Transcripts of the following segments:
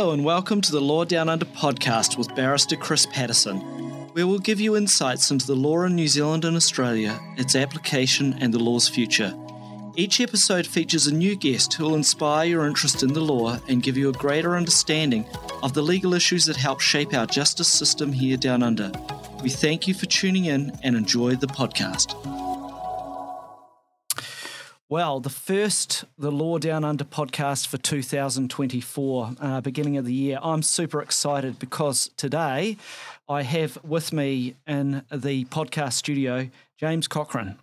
Hello, and welcome to the Law Down Under podcast with barrister Chris Patterson, where we'll give you insights into the law in New Zealand and Australia, its application, and the law's future. Each episode features a new guest who will inspire your interest in the law and give you a greater understanding of the legal issues that help shape our justice system here down under. We thank you for tuning in and enjoy the podcast. Well, the first The Law Down Under podcast for 2024, uh, beginning of the year. I'm super excited because today I have with me in the podcast studio James Cochrane.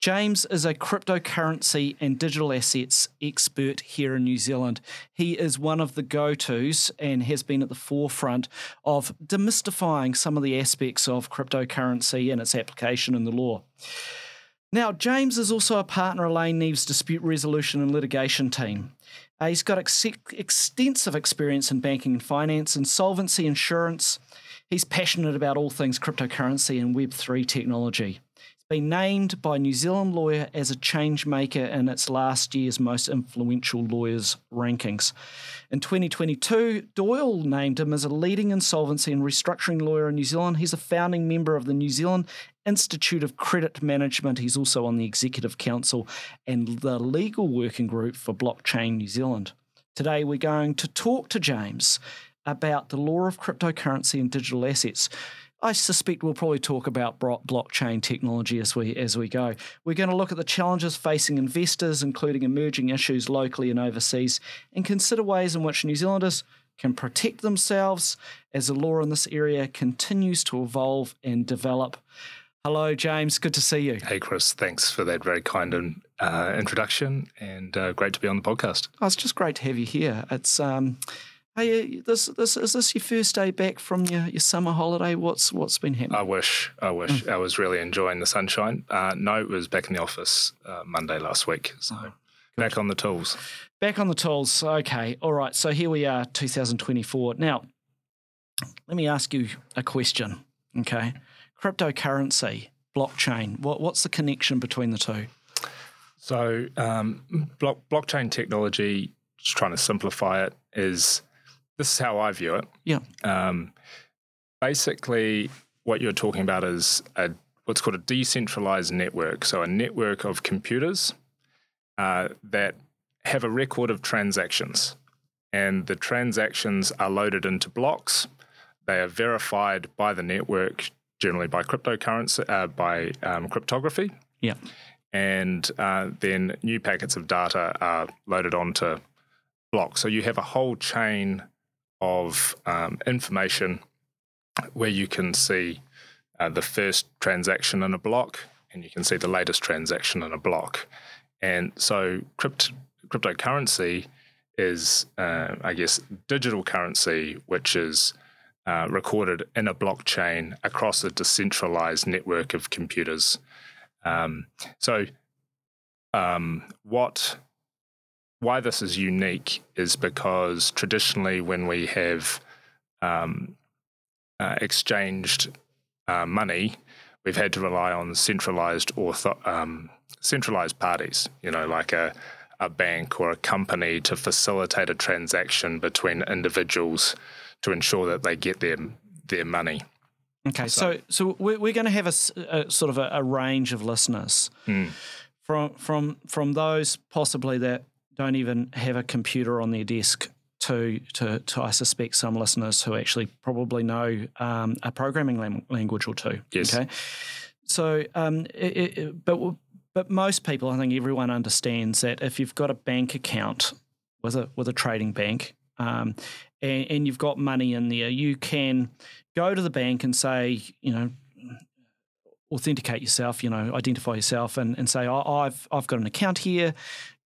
James is a cryptocurrency and digital assets expert here in New Zealand. He is one of the go tos and has been at the forefront of demystifying some of the aspects of cryptocurrency and its application in the law. Now, James is also a partner in Lane Neave's dispute resolution and litigation team. Uh, he's got ex- extensive experience in banking and finance, insolvency insurance. He's passionate about all things cryptocurrency and Web3 technology He's been named by New Zealand Lawyer as a change maker in its last year's most influential lawyers rankings. In 2022, Doyle named him as a leading insolvency and restructuring lawyer in New Zealand. He's a founding member of the New Zealand Institute of Credit Management. He's also on the Executive Council and the legal working group for Blockchain New Zealand. Today, we're going to talk to James about the law of cryptocurrency and digital assets. I suspect we'll probably talk about blockchain technology as we as we go. We're going to look at the challenges facing investors, including emerging issues locally and overseas, and consider ways in which New Zealanders can protect themselves as the law in this area continues to evolve and develop. Hello, James. Good to see you. Hey, Chris. Thanks for that very kind uh, introduction, and uh, great to be on the podcast. Oh, it's just great to have you here. It's um, Hey, this this is this your first day back from your, your summer holiday? What's what's been happening? I wish, I wish. Mm. I was really enjoying the sunshine. Uh, no, it was back in the office uh, Monday last week, so oh, back on the tools. Back on the tools. Okay, all right. So here we are, 2024. Now, let me ask you a question. Okay, cryptocurrency, blockchain. What what's the connection between the two? So, um, block, blockchain technology, just trying to simplify it, is this is how I view it. Yeah. Um, basically, what you're talking about is a what's called a decentralized network. So a network of computers uh, that have a record of transactions, and the transactions are loaded into blocks. They are verified by the network, generally by cryptocurrency, uh, by um, cryptography. Yeah. And uh, then new packets of data are loaded onto blocks. So you have a whole chain of um, information where you can see uh, the first transaction in a block and you can see the latest transaction in a block. And so crypt- cryptocurrency is, uh, I guess, digital currency, which is uh, recorded in a blockchain across a decentralized network of computers. Um, so, um, what why this is unique is because traditionally, when we have um, uh, exchanged uh, money, we've had to rely on centralized author, um, centralized parties. You know, like a a bank or a company to facilitate a transaction between individuals to ensure that they get their their money. Okay, so so, we're, we're going to have a, a sort of a, a, range of listeners mm. from from from those possibly that don't even have a computer on their desk to, to, to I suspect some listeners who actually probably know um, a programming lam- language or two. Yes. Okay. So, um, it, it, but but most people, I think everyone understands that if you've got a bank account with a with a trading bank, um, and, and you've got money in there, you can go to the bank and say, you know, authenticate yourself, you know, identify yourself and, and say, oh, I've, I've got an account here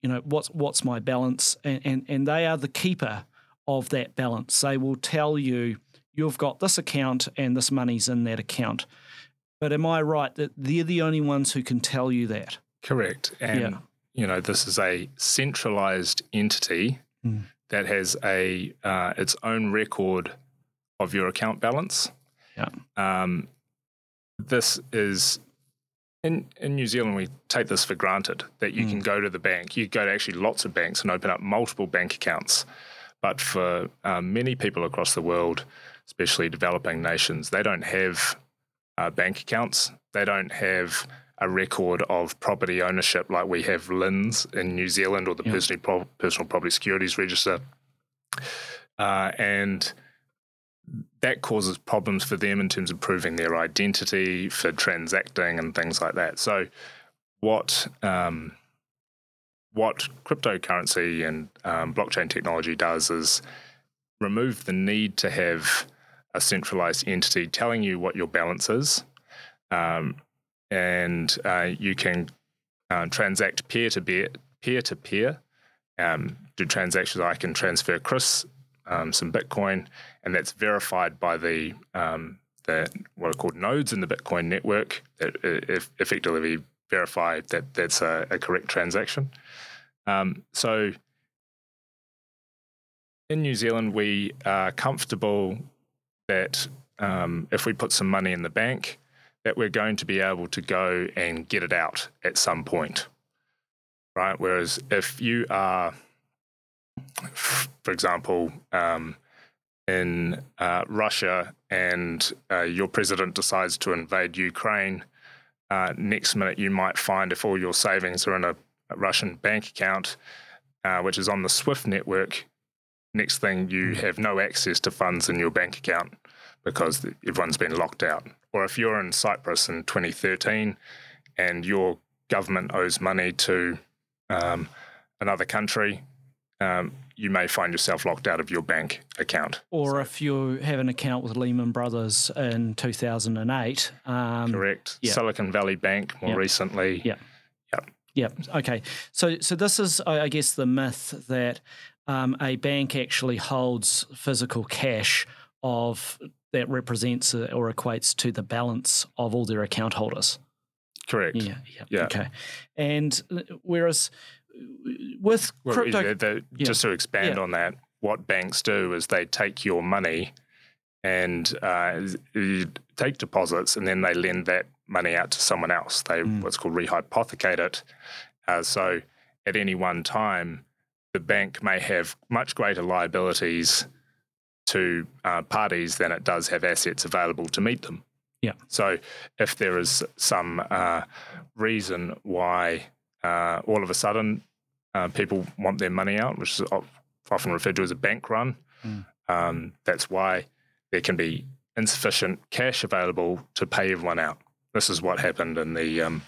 you know, what's what's my balance, and, and and they are the keeper of that balance. They will tell you you've got this account and this money's in that account. But am I right that they're the only ones who can tell you that? Correct. And yeah. you know, this is a centralized entity mm. That has a uh, its own record of your account balance. Yeah. Um, this is in, in New Zealand, we take this for granted that you mm. can go to the bank. You go to actually lots of banks and open up multiple bank accounts. But for um, many people across the world, especially developing nations, they don't have uh, bank accounts. They don't have a record of property ownership like we have LINZ in New Zealand or the yeah. personal, pro- personal Property Securities Register. Uh, and that causes problems for them in terms of proving their identity, for transacting, and things like that. So, what um, what cryptocurrency and um, blockchain technology does is remove the need to have a centralized entity telling you what your balance is, um, and uh, you can uh, transact peer to peer, peer to peer. Um, do transactions. I can transfer Chris um, some Bitcoin, and that's verified by the um, the what are called nodes in the Bitcoin network that effectively verify that that's a, a correct transaction. Um, so in New Zealand, we are comfortable that um, if we put some money in the bank, that we're going to be able to go and get it out at some point, right? Whereas if you are for example, um, in uh, Russia and uh, your president decides to invade Ukraine, uh, next minute you might find if all your savings are in a, a Russian bank account, uh, which is on the SWIFT network, next thing you hmm. have no access to funds in your bank account because everyone's been locked out. Or if you're in Cyprus in 2013 and your government owes money to um, another country, um, you may find yourself locked out of your bank account. Or so. if you have an account with Lehman Brothers in 2008. Um, Correct. Silicon Valley Bank more yep. recently. Yeah. Yep. Yep. Okay. So, so this is, I guess, the myth that um, a bank actually holds physical cash of that represents or equates to the balance of all their account holders. Correct. Yeah. Yeah. yeah. Okay. And uh, whereas with well, crypto, yeah. just to expand yeah. on that, what banks do is they take your money and uh, you take deposits, and then they lend that money out to someone else. They mm. what's called rehypothecate it. Uh, so at any one time, the bank may have much greater liabilities to uh, parties than it does have assets available to meet them. Yeah. So if there is some uh, reason why uh, all of a sudden uh, people want their money out, which is often referred to as a bank run. Mm. Um, that's why there can be insufficient cash available to pay everyone out. This is what happened in the, um,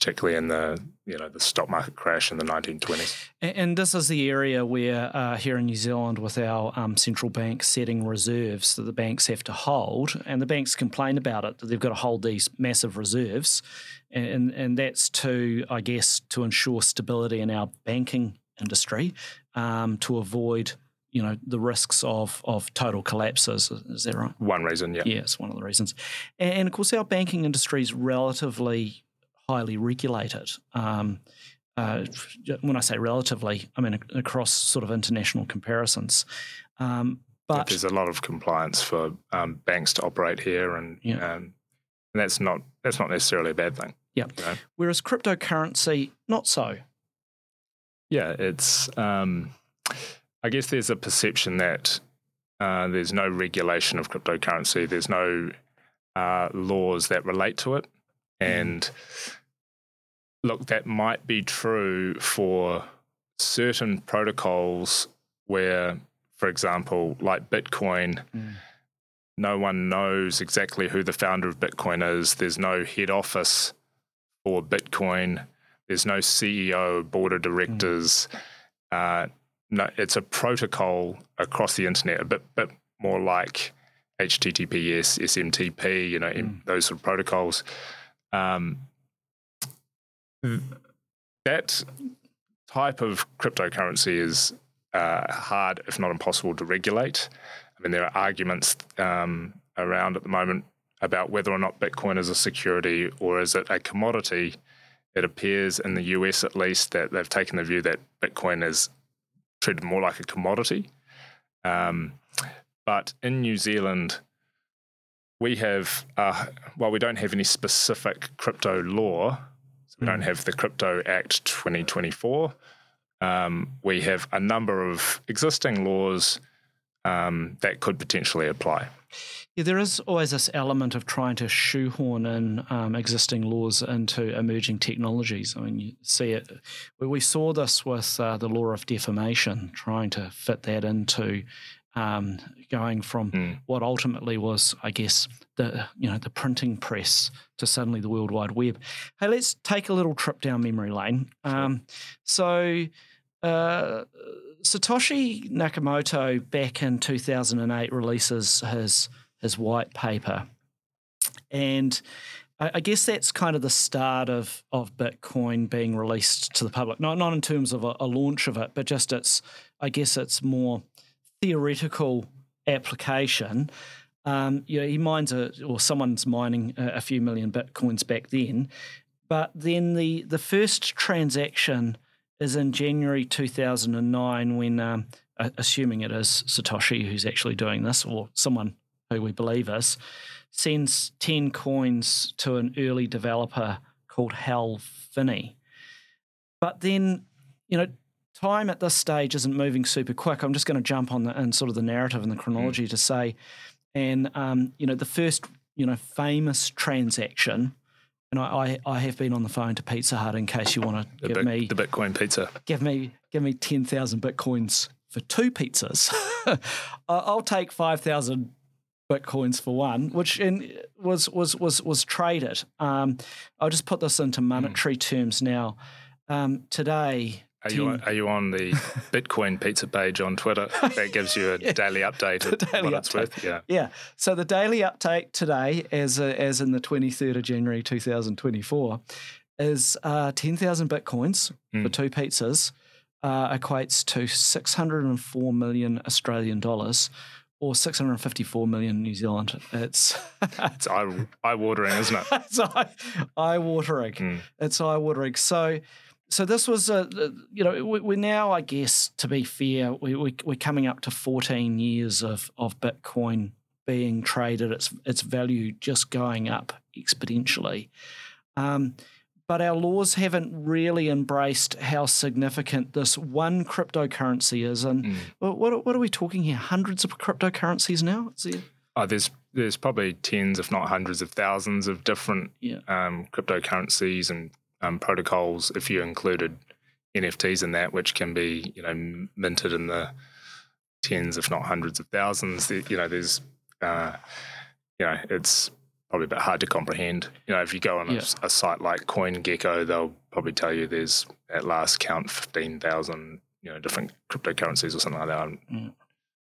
particularly in the you know the stock market crash in the 1920s. And, and this is the area where uh, here in New Zealand, with our um, central bank setting reserves that the banks have to hold, and the banks complain about it that they've got to hold these massive reserves, and and that's to I guess to ensure stability in our banking industry, um, to avoid you know the risks of of total collapses. Is that right? One reason, yeah. Yes, one of the reasons, and of course our banking industry is relatively highly regulated. Um, uh, when I say relatively, I mean across sort of international comparisons. Um, but there's a lot of compliance for um, banks to operate here, and, yeah. and that's not that's not necessarily a bad thing. Yeah. You know? Whereas cryptocurrency, not so. Yeah, it's. Um, I guess there's a perception that uh, there's no regulation of cryptocurrency. There's no uh, laws that relate to it, mm. Look, that might be true for certain protocols where, for example, like Bitcoin. Mm no one knows exactly who the founder of Bitcoin is. There's no head office for Bitcoin. There's no CEO, board of directors. Mm. Uh, no, it's a protocol across the internet, a bit, bit more like HTTPS, SMTP, you know, mm. those sort of protocols. Um, that type of cryptocurrency is uh, hard, if not impossible, to regulate. I mean, there are arguments um, around at the moment about whether or not Bitcoin is a security or is it a commodity. It appears in the US, at least, that they've taken the view that Bitcoin is treated more like a commodity. Um, but in New Zealand, we have, uh, while we don't have any specific crypto law, we don't hmm. have the Crypto Act 2024, um, we have a number of existing laws um, that could potentially apply. Yeah, there is always this element of trying to shoehorn in um, existing laws into emerging technologies. I mean, you see it. We saw this with uh, the law of defamation, trying to fit that into um, going from mm. what ultimately was, I guess, the you know the printing press to suddenly the World Wide Web. Hey, let's take a little trip down memory lane. Um, so. Uh, Satoshi Nakamoto back in 2008 releases his his white paper. And I, guess that's kind of the start of, of Bitcoin being released to the public. Not not in terms of a, a launch of it, but just its I guess it's more theoretical application. Um, you know, he mines a or someone's mining a, a few million bitcoins back then, but then the the first transaction is in January 2009 when, um, assuming it is Satoshi who's actually doing this or someone who we believe is, sends 10 coins to an early developer called Hal Finney. But then, you know, time at this stage isn't moving super quick. I'm just going to jump on the and sort of the narrative and the chronology mm. to say, and um, you know, the first you know famous transaction. And I, I, I, have been on the phone to Pizza Hut in case you want to give me the Bitcoin pizza. Give me give me ten thousand bitcoins for two pizzas. I'll take five thousand bitcoins for one, which in, was was was was traded. Um, I'll just put this into monetary mm. terms now. Um, today, are you, on, are you on the Bitcoin pizza page on Twitter? That gives you a yeah. daily update of daily what update. it's worth. Yeah. Yeah. So the daily update today, as a, as in the 23rd of January 2024, is uh, 10,000 Bitcoins mm. for two pizzas, uh, equates to 604 million Australian dollars, or 654 million New Zealand. It's it's eye, eye watering, isn't it? it's eye, eye watering. Mm. It's eye watering. So, so this was a, you know, we, are now, I guess, to be fair, we, we, we're coming up to 14 years of of Bitcoin being traded. Its its value just going up exponentially. Um, but our laws haven't really embraced how significant this one cryptocurrency is. And mm. what, what are we talking here? Hundreds of cryptocurrencies now? There... Oh, there's there's probably tens, if not hundreds of thousands of different yeah. um, cryptocurrencies and um, protocols. If you included NFTs in that, which can be you know minted in the tens, if not hundreds of thousands. You know, there's uh, you know, it's probably a bit hard to comprehend. You know, if you go on yeah. a, a, site like CoinGecko, they'll probably tell you there's at last count fifteen thousand, you know, different cryptocurrencies or something like that. Mm.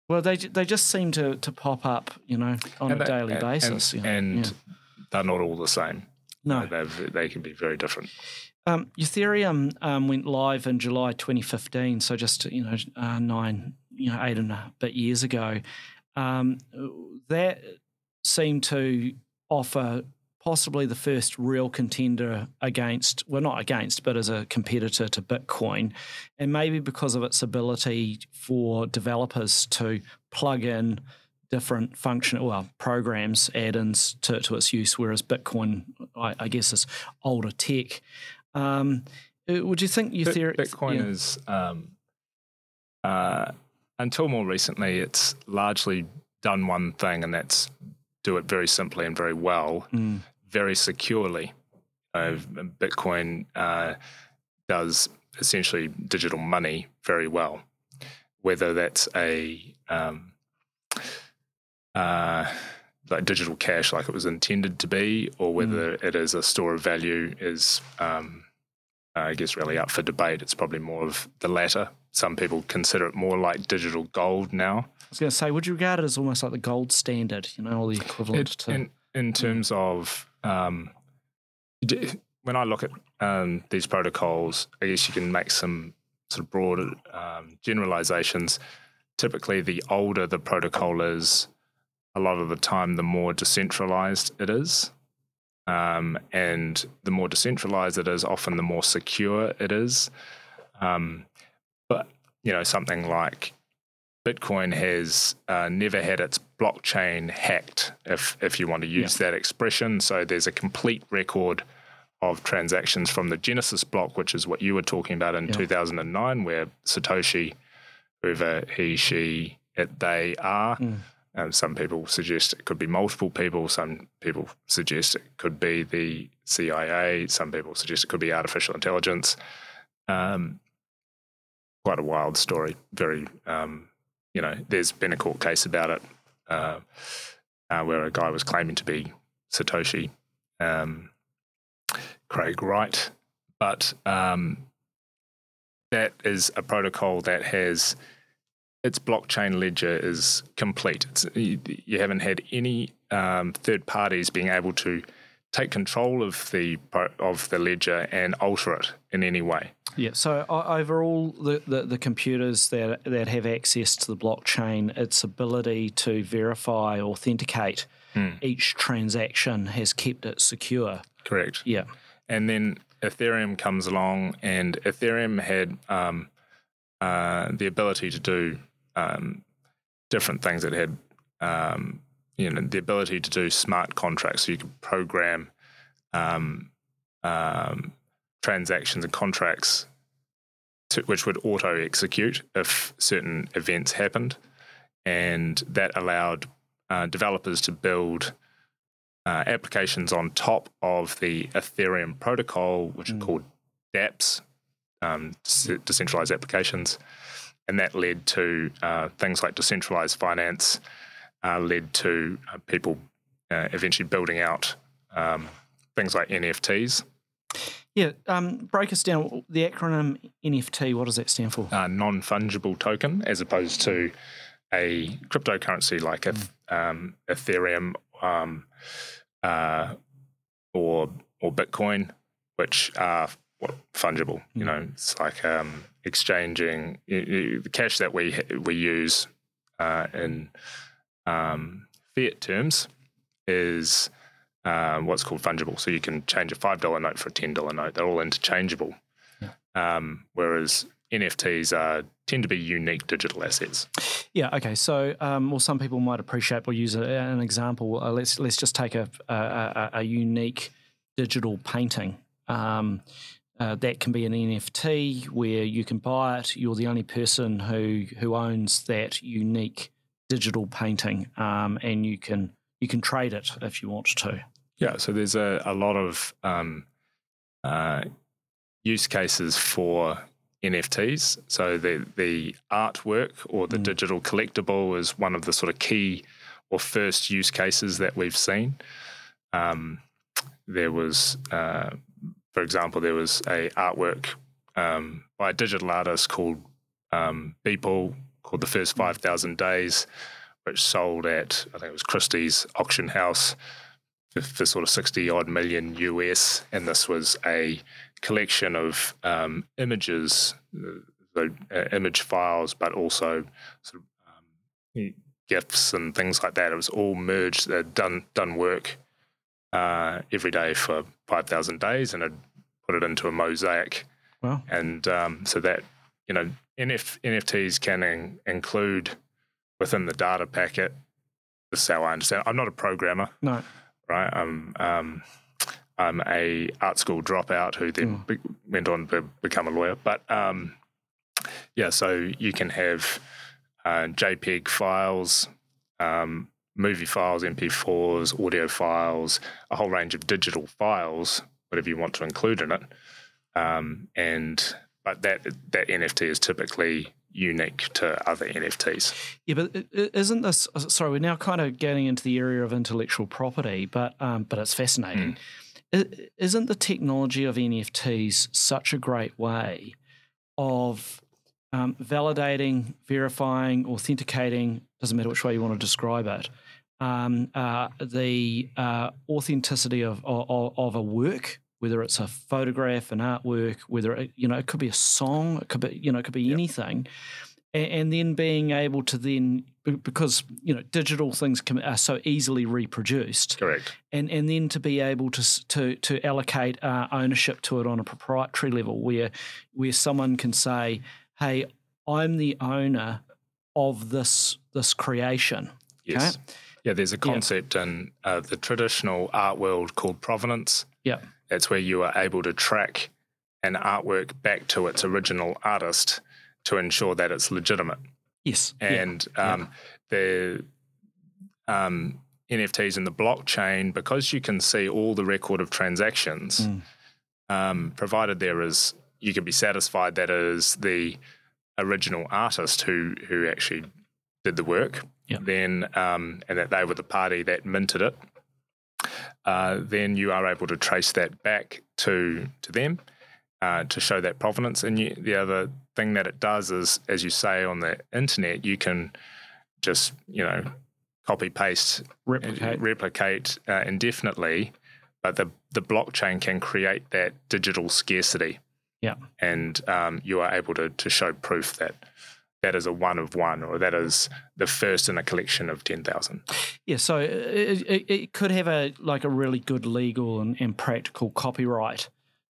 Well, they they just seem to to pop up, you know, on and a they, daily and, basis, and, you know? and yeah. they're not all the same. No, they they can be very different. Um, Ethereum um, went live in July 2015, so just you know uh, nine, you know, eight and a bit years ago. Um, that seemed to offer possibly the first real contender against, well, not against, but as a competitor to Bitcoin. And maybe because of its ability for developers to plug in different function, well, programs, add ins to, to its use, whereas Bitcoin, I, I guess, is older tech. Um, uh, would you think you Ethereum? Bitcoin yeah. is, um, uh, until more recently, it's largely done one thing, and that's do it very simply and very well, mm. very securely. Uh, Bitcoin uh, does essentially digital money very well, whether that's a um, uh, like digital cash, like it was intended to be, or whether mm. it is a store of value, is um, I guess really up for debate. It's probably more of the latter. Some people consider it more like digital gold now I was going to say, would you regard it as almost like the gold standard, you know, or the equivalent it, to? In, in terms of um, when I look at um, these protocols, I guess you can make some sort of broad um, generalizations. Typically, the older the protocol is, a lot of the time, the more decentralized it is. Um, and the more decentralized it is, often the more secure it is. Um, but you know, something like Bitcoin has uh, never had its blockchain hacked, if if you want to use yeah. that expression. So there's a complete record of transactions from the Genesis block, which is what you were talking about in Yeah. 2009, where Satoshi, whoever he, she, it, they are, Mm. Um, some people suggest it could be multiple people. Some people suggest it could be the CIA. Some people suggest it could be artificial intelligence. Um, quite a wild story. Very, um, you know, there's been a court case about it uh, uh, where a guy was claiming to be Satoshi, um, Craig Wright, but um, that is a protocol that has its blockchain ledger is complete. It's, you, you haven't had any um, third parties being able to take control of the of the ledger and alter it in any way. Yeah. So overall, the, the, the computers that that have access to the blockchain, its ability to verify, authenticate each transaction has kept it secure. Correct. Yeah. And then Ethereum comes along, and Ethereum had um, uh, the ability to do um, different things. It had, um, you know, the ability to do smart contracts, so you could program um, um, transactions and contracts, to, which would auto execute if certain events happened, and that allowed uh, developers to build uh, applications on top of the Ethereum protocol, which are called dApps, um, decentralized applications. And that led to uh, things like decentralized finance, uh, led to uh, people uh, eventually building out um, things like NFTs, Yeah. Um, break us down. The acronym NFT. What does that stand for? uh, non fungible token, as opposed to a cryptocurrency like Eth- um, Ethereum um, uh, or or Bitcoin, which are what, fungible. You know, it's like um, exchanging the cash that we we use uh, in um, fiat terms is uh, what's called fungible. So you can change a five dollar note for a ten dollar note. They're all interchangeable. Um, whereas NFTs are tend to be unique digital assets. Yeah. Okay. So, um, well, some people might appreciate. We'll use a, an example. Uh, let's let's just take a a, a, a unique digital painting. Um, uh, that can be an NFT where you can buy it. You're the only person who who owns that unique digital painting, um, and you can you can trade it if you want to. Yeah, so there's a, a lot of um, uh, use cases for NFTs. So the the artwork or the digital collectible is one of the sort of key or first use cases that we've seen. Um, there was, uh, for example, there was a artwork um, by a digital artist called um, Beeple called the first five thousand days, which sold at I think it was Christie's auction house for, for sort of 60 odd million US. And this was a collection of um, images, uh, so, uh, image files, but also sort of um, GIFs and things like that. It was all merged, uh, done, done work uh, every day for 5,000 days and had put it into a mosaic. Well, And um, so that, you know, NF, NFTs can in, include within the data packet, this is how I understand. I'm not a programmer no. right? I'm um, I'm a art school dropout who then be- went on to become a lawyer. But um, yeah, so you can have uh, JPEG files, um, movie files, MP4s, audio files, a whole range of digital files, whatever you want to include in it. Um, and but that that NFT is typically unique to other NFTs. Yeah, but isn't this? Sorry, we're now kind of getting into the area of intellectual property, but um, but it's fascinating. I- Isn't the technology of NFTs such a great way of um, validating, verifying, authenticating? Doesn't matter which way you want to describe it. Um, uh, the uh, authenticity of, of of a work, whether it's a photograph, an artwork, whether it, you know it could be a song, it could be you know it could be anything, and, and then being able to then because you know digital things can, are so easily reproduced, Correct. and and then to be able to to to allocate uh, ownership to it on a proprietary level, where where someone can say, "Hey, I'm the owner of this this creation." Yes. Yeah, there's a concept in uh, the traditional art world called provenance. Yeah. That's where you are able to track an artwork back to its original artist to ensure that it's legitimate. Yes. And yeah. um, the um, NFTs in the blockchain, because you can see all the record of transactions, Mm. um, provided there is, you can be satisfied that it is the original artist who who actually did the work. Yeah. Then, um, and that they were the party that minted it. Uh, then you are able to trace that back to to them uh, to show that provenance. And you, the other thing that it does is, as you say on the internet, you can just you know copy paste replicate. replicate uh, indefinitely, but the the blockchain can create that digital scarcity. Yeah. and um, you are able to to show proof that that is a one of one, or that is the first in a collection of ten thousand. Yeah, so it, it, it could have a like a really good legal and, and practical copyright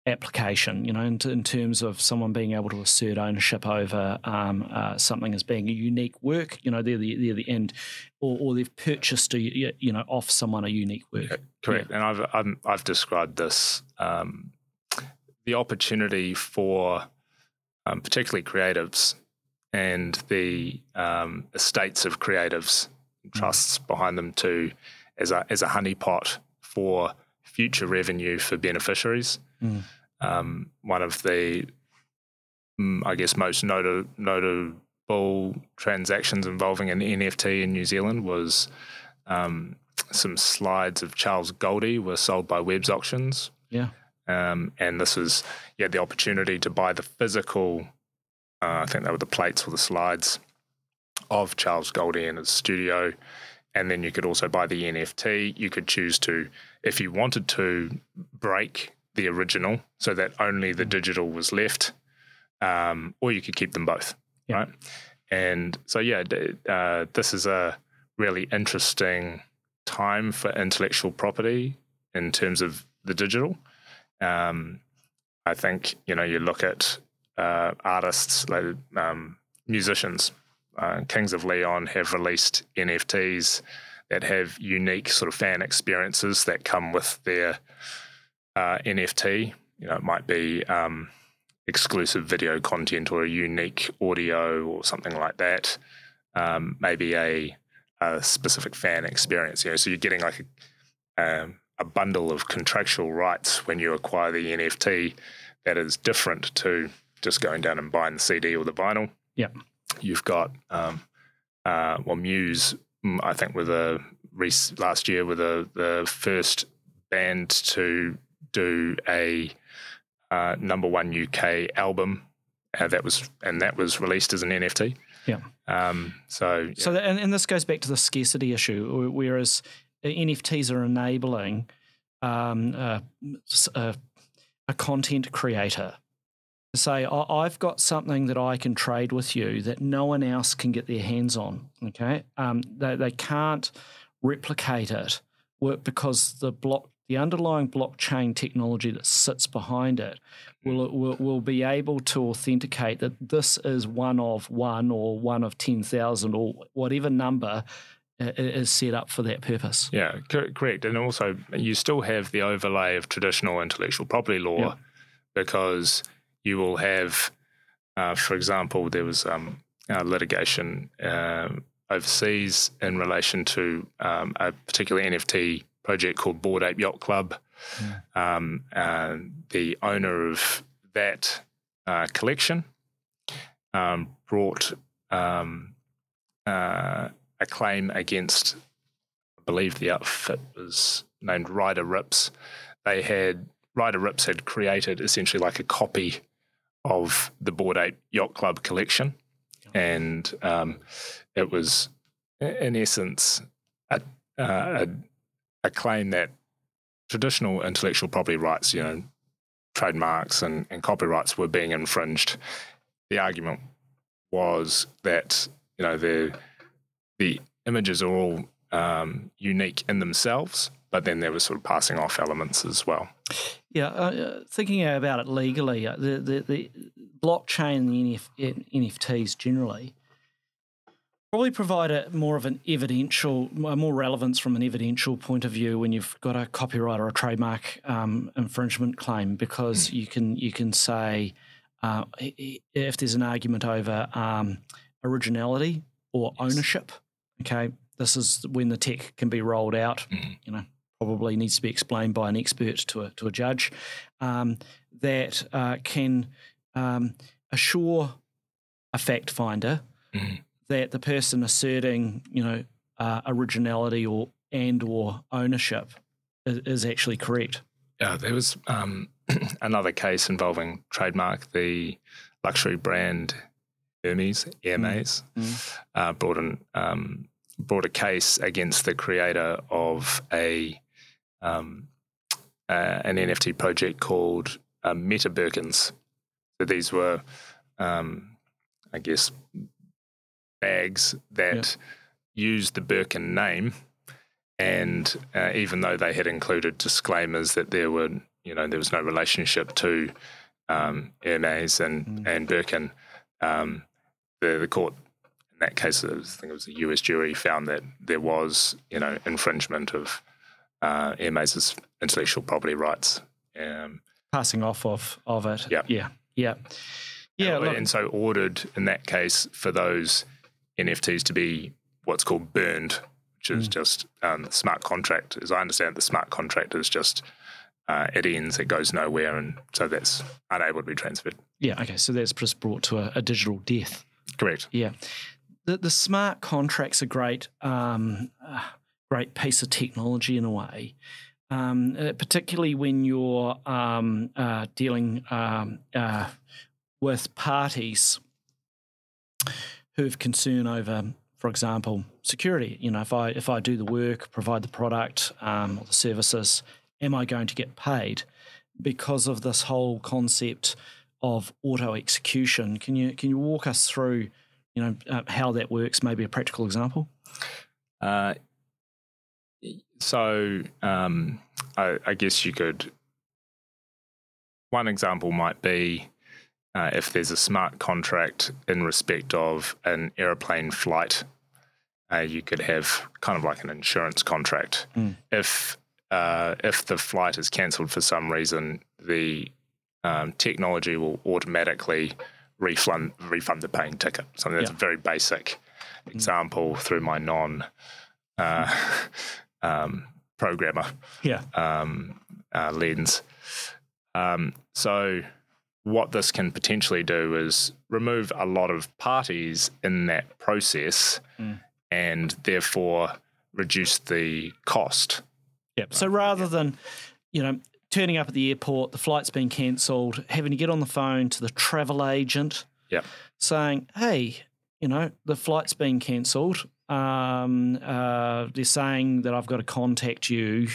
application, you know, in, in terms of someone being able to assert ownership over um, uh, something as being a unique work. You know, they're the, they're the end, or, or they've purchased a, you know off someone a unique work. Correct, and I've I'm, I've described this um, the opportunity for um, particularly creatives and the um, estates of creatives and trusts behind them to as a as a honeypot for future revenue for beneficiaries. Mm. Um, one of the mm, I guess most nota- notable transactions involving an NFT in New Zealand was um, some slides of Charles Goldie were sold by Webb's Auctions. Yeah. Um, and this was, you had the opportunity to buy the physical, uh, I think they were the plates or the slides of Charles Goldie in his studio. And then you could also buy the NFT. You could choose to, if you wanted to, break the original so that only the digital was left, um, or you could keep them both. Yeah. Right. And so, yeah, uh, this is a really interesting time for intellectual property in terms of the digital. Um, I think you know you look at uh, artists like um, musicians. Uh, Kings of Leon have released NFTs that have unique sort of fan experiences that come with their uh, NFT. You know, it might be um, exclusive video content or a unique audio or something like that. Um, maybe a, a specific fan experience. You know, so you're getting like a, um, a bundle of contractual rights when you acquire the NFT that is different to just going down and buying the CD or the vinyl. Yeah. You've got, um, uh, well, Muse, mm, I think, with a last year with the, the first band to do a uh, number one UK album. Uh, that was and that was released as an NFT. Yeah. Um, so yeah. So, and, and this goes back to the scarcity issue, whereas NFTs are enabling um, a, a, a content creator say, I've got something that I can trade with you that no one else can get their hands on. Okay. Um, they, they can't replicate it because the block the underlying blockchain technology that sits behind it will, will, will be able to authenticate that this is one of one or one of 10,000 or whatever number is set up for that purpose. Yeah, correct. And also, you still have the overlay of traditional intellectual property law Yeah. because you will have, uh, for example, there was um, uh, litigation um overseas in relation to um, a particular NFT project called Bored Ape Yacht Club. Um, and the owner of that uh, collection um, brought um, uh, a claim against, I believe the outfit was named Ryder Ripps. They had, Ryder Ripps had created essentially like a copy of the Bored Ape Yacht Club collection. And um, it was, in essence, a, uh, a, a claim that traditional intellectual property rights, you know, trademarks and, and copyrights were being infringed. The argument was that, you know, the the images are all um, unique in themselves, but then there was sort of passing off elements as well. Yeah, uh, thinking about it legally, uh, the, the, the blockchain and the NF, NFTs generally probably provide a more of an evidential, more relevance from an evidential point of view when you've got a copyright or a trademark um, infringement claim, because mm. you can you can say uh, if there's an argument over um, originality or ownership, okay, this is when the tech can be rolled out. Mm. You know, probably needs to be explained by an expert to a to a judge um, that uh, can um, assure a fact finder. Mm that the person asserting, you know, uh, originality or and or ownership is, is actually correct. Yeah, there was um, another case involving trademark. The luxury brand Hermes, Hermes, mm. mm. uh, brought an um, brought a case against the creator of a um, uh, an NFT project called uh, Meta Birkins. So these were, um, I guess, bags that yeah. used the Birkin name, and uh, even though they had included disclaimers that there were, you know, there was no relationship to um, Hermes and mm. and Birkin, um, the the court in that case, I think it was a U.S. jury found that there was, you know, infringement of uh, intellectual property rights. Um, Passing off of of it. Yeah. Yeah. Yeah. Yeah, and, and so ordered in that case for those NFTs to be what's called burned, which is mm. just um, smart contract. As I understand, the smart contract is just uh, it ends, it goes nowhere, and so that's unable to be transferred. Yeah. Okay. So that's just brought to a, a digital death. Correct. Yeah. The the smart contracts are great, um, uh, great piece of technology in a way. Um, uh, particularly when you're um, uh, dealing um, uh, with parties who have concern over, for example, security. You know, if I if I do the work, provide the product um, or the services, am I going to get paid? Because of this whole concept of auto execution, can you can you walk us through, you know, uh, how that works? Maybe a practical example. So um, I, I guess you could. One example might be uh, if there's a smart contract in respect of an aeroplane flight, uh, you could have kind of like an insurance contract. Mm. If uh, if the flight is cancelled for some reason, the um, technology will automatically refund refund the paying ticket. So that's yeah. a very basic mm. example through my non uh, um, programmer yeah. um, uh, lens. Um, so what this can potentially do is remove a lot of parties in that process mm. and therefore reduce the cost. Yep. So rather than, you know, turning up at the airport, the flight's been cancelled, having to get on the phone to the travel agent, yep. saying, hey, you know, the flight's been cancelled. Um, uh, they're saying that I've got to contact you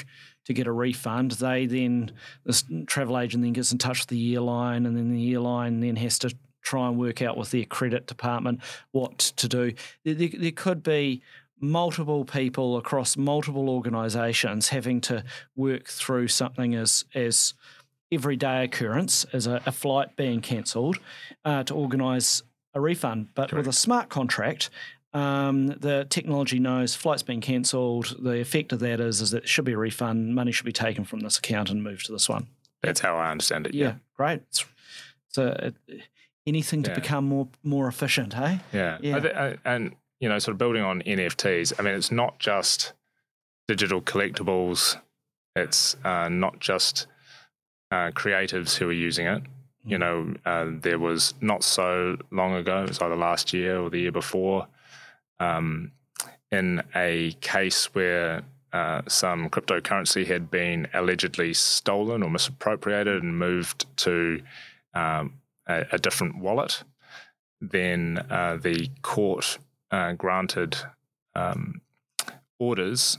to get a refund. They then, the travel agent then gets in touch with the airline, and then the airline then has to try and work out with their credit department what to do. There, there, there could be multiple people across multiple organisations having to work through something as as everyday occurrence as a, a flight being cancelled uh, to organise a refund. But Correct. with a smart contract, um, the technology knows flight's been cancelled. The effect of that is is that it should be a refund. Money should be taken from this account and moved to this one. That's how I understand it. Yeah, yeah. great. So anything to yeah. become more more efficient, hey? Yeah, yeah. I, and you know, sort of building on NFTs. I mean, it's not just digital collectibles. It's uh, not just uh, creatives who are using it. You mm. know, uh, there was not so long ago, it was either last year or the year before, um, in a case where uh, some cryptocurrency had been allegedly stolen or misappropriated and moved to um, a, a, different wallet, then uh, the court uh, granted um, orders,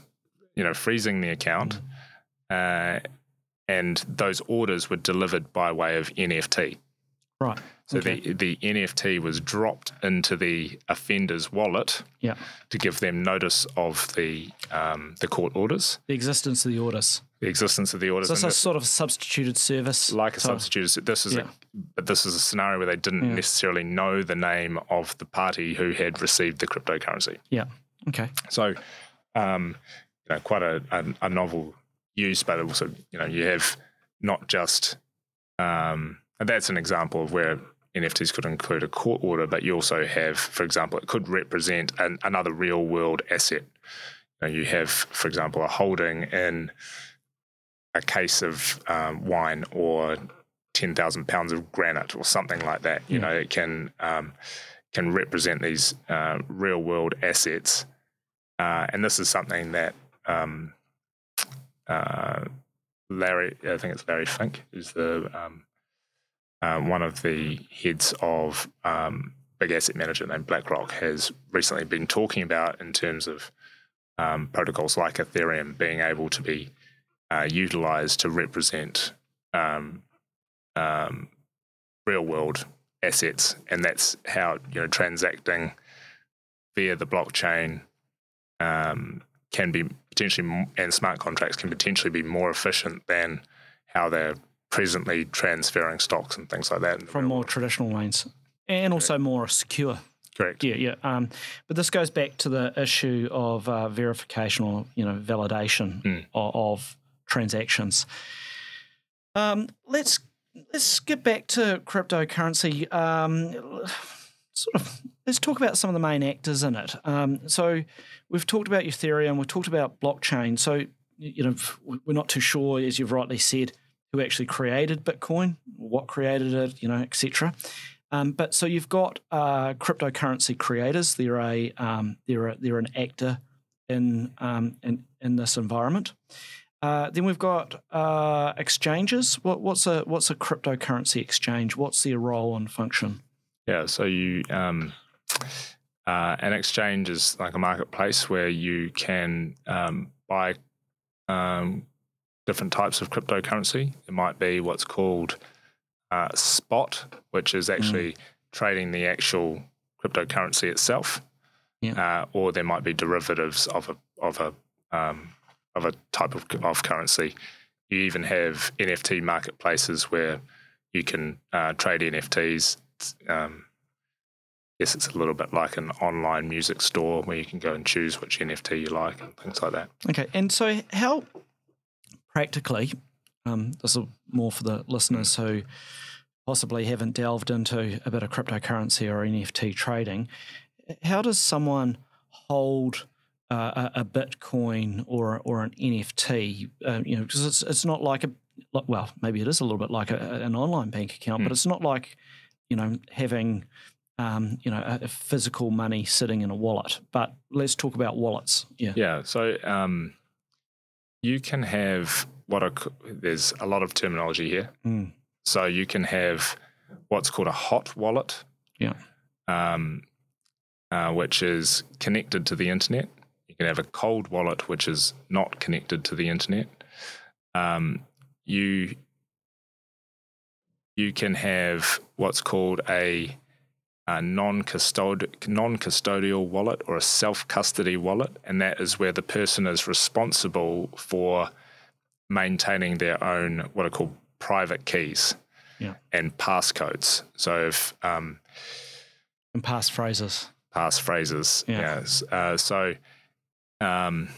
you know, freezing the account, mm. and those orders were delivered by way of NFT. Right. So okay. the the NFT was dropped into the offender's wallet yeah. to give them notice of the um, the court orders, The existence of the orders. the existence of the orders. So it's a sort of substituted service. like a type- substitute. This is Yeah. a, but this is a scenario where they didn't Yeah. necessarily know the name of the party who had received the cryptocurrency. Yeah. Okay. So, um, you know, quite a, a, a novel use, but also you know you have not just um, and that's an example of where NFTs could include a court order, but you also have, for example, it could represent an, another real world asset. You, know, you have, for example, a holding in a case of um, wine or ten thousand pounds of granite or something like that. You Yeah. know, it can um, can represent these uh, real world assets, uh, and this is something that um, uh, Larry, I think it's Larry Fink, is the um, uh, one of the heads of um, big asset manager named BlackRock has recently been talking about in terms of um, protocols like Ethereum being able to be uh, utilized to represent um, um, real world assets, and that's how you know transacting via the blockchain um, can be potentially, and smart contracts can potentially be more efficient than how they're presently transferring stocks and things like that. From more world. traditional lanes, and also more secure. correct. Yeah, yeah. Um, but this goes back to the issue of uh, verification or you know validation Mm. of, of transactions. Um, let's let's get back to cryptocurrency. Um, sort of let's talk about some of the main actors in it. Um, so we've talked about Ethereum, we've talked about blockchain. So you know we're not too sure, as you've rightly said, who actually created Bitcoin, what created it, you know, etc. Um, but so you've got uh, cryptocurrency creators. They're a um, they're a, they're an actor in um, in in this environment. Uh, then we've got uh, exchanges. What, what's a what's a cryptocurrency exchange? What's their role and function? Yeah, so you um, uh, an exchange is like a marketplace where you can um, buy um, different types of cryptocurrency. It might be what's called uh, spot, which is actually trading the actual cryptocurrency itself, Yeah. uh, or there might be derivatives of a of a um, of a type of, of currency. You even have NFT marketplaces where you can uh, trade NFTs. Um, yes, it's a little bit like an online music store where you can go and choose which NFT you like and things like that. Okay, and so how practically, um, this is more for the listeners who possibly haven't delved into a bit of cryptocurrency or NFT trading. How does someone hold uh, a, a Bitcoin or or an NFT? Uh, you know, because it's it's not like a well, maybe it is a little bit like a, an online bank account, but Hmm. it's not like you know having um, you know a, a physical money sitting in a wallet. But let's talk about wallets. Yeah. Yeah, so um, you can have what are, there's a lot of terminology here. Mm. So you can have what's called a hot wallet. Yeah. Um, uh, which is connected to the internet. You can have a cold wallet, which is not connected to the internet. Um, you you can have what's called a, a non-custod- non-custodial wallet or a self-custody wallet, and that is where the person is responsible for maintaining their own what are called private keys Yeah. and passcodes. So if um, And passphrases. passphrases. Yeah. Yes. Uh, so um,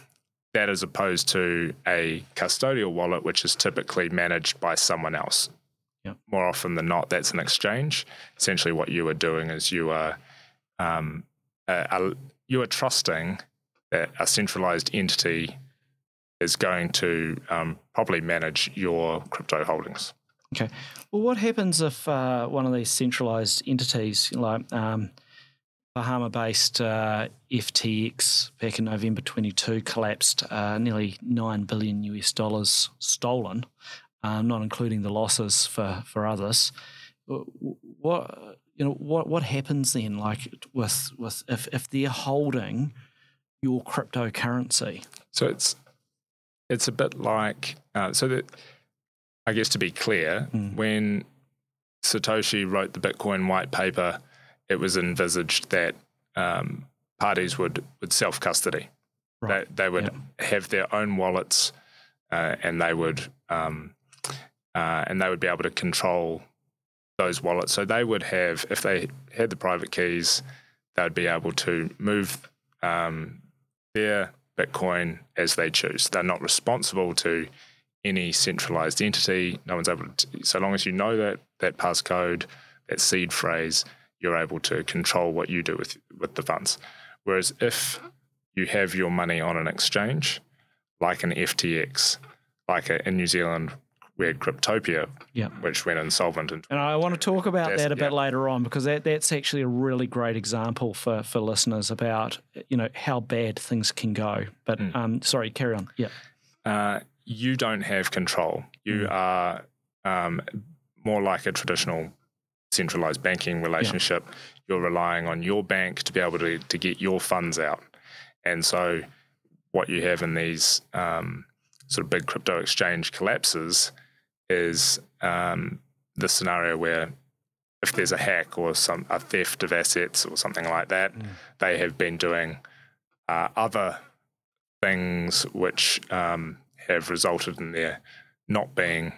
that as opposed to a custodial wallet, which is typically managed by someone else. Yep. More often than not, that's an exchange. Essentially, what you are doing is you are um, uh, uh, you are trusting that a centralized entity is going to um, properly manage your crypto holdings. Okay. Well, what happens if uh, one of these centralized entities, like um, Bahama based uh, FTX back in November 22, collapsed, uh, nearly 9 billion US dollars stolen, um, not including the losses for, for others? What you know what what happens then like with with if, if they're holding your cryptocurrency So it's it's a bit like uh, so that I guess to be clear, Mm. when Satoshi wrote the Bitcoin white paper, it was envisaged that um, parties would would self custody. Right. They, they would Yep. have their own wallets, uh, and they would um, uh, and they would be able to control those wallets. So they would have, if they had the private keys, they'd be able to move um, their Bitcoin as they choose. They're not responsible to any centralized entity. No one's able to, so long as you know that that passcode, that seed phrase, you're able to control what you do with with the funds. Whereas if you have your money on an exchange, like an FTX, like a, in New Zealand, we had Cryptopia, Yeah. which went insolvent in And I want to talk about that a bit yeah. later on because that, that's actually a really great example for, for listeners about you know how bad things can go. But Mm. um, sorry, carry on. Yeah, uh, you don't have control. You Mm. are um, more like a traditional centralized banking relationship. You're relying on your bank to be able to, to get your funds out. And so, what you have in these um, sort of big crypto exchange collapses is um, the scenario where if there's a hack or some a theft of assets or something like that, Mm. they have been doing uh, other things which um, have resulted in there not being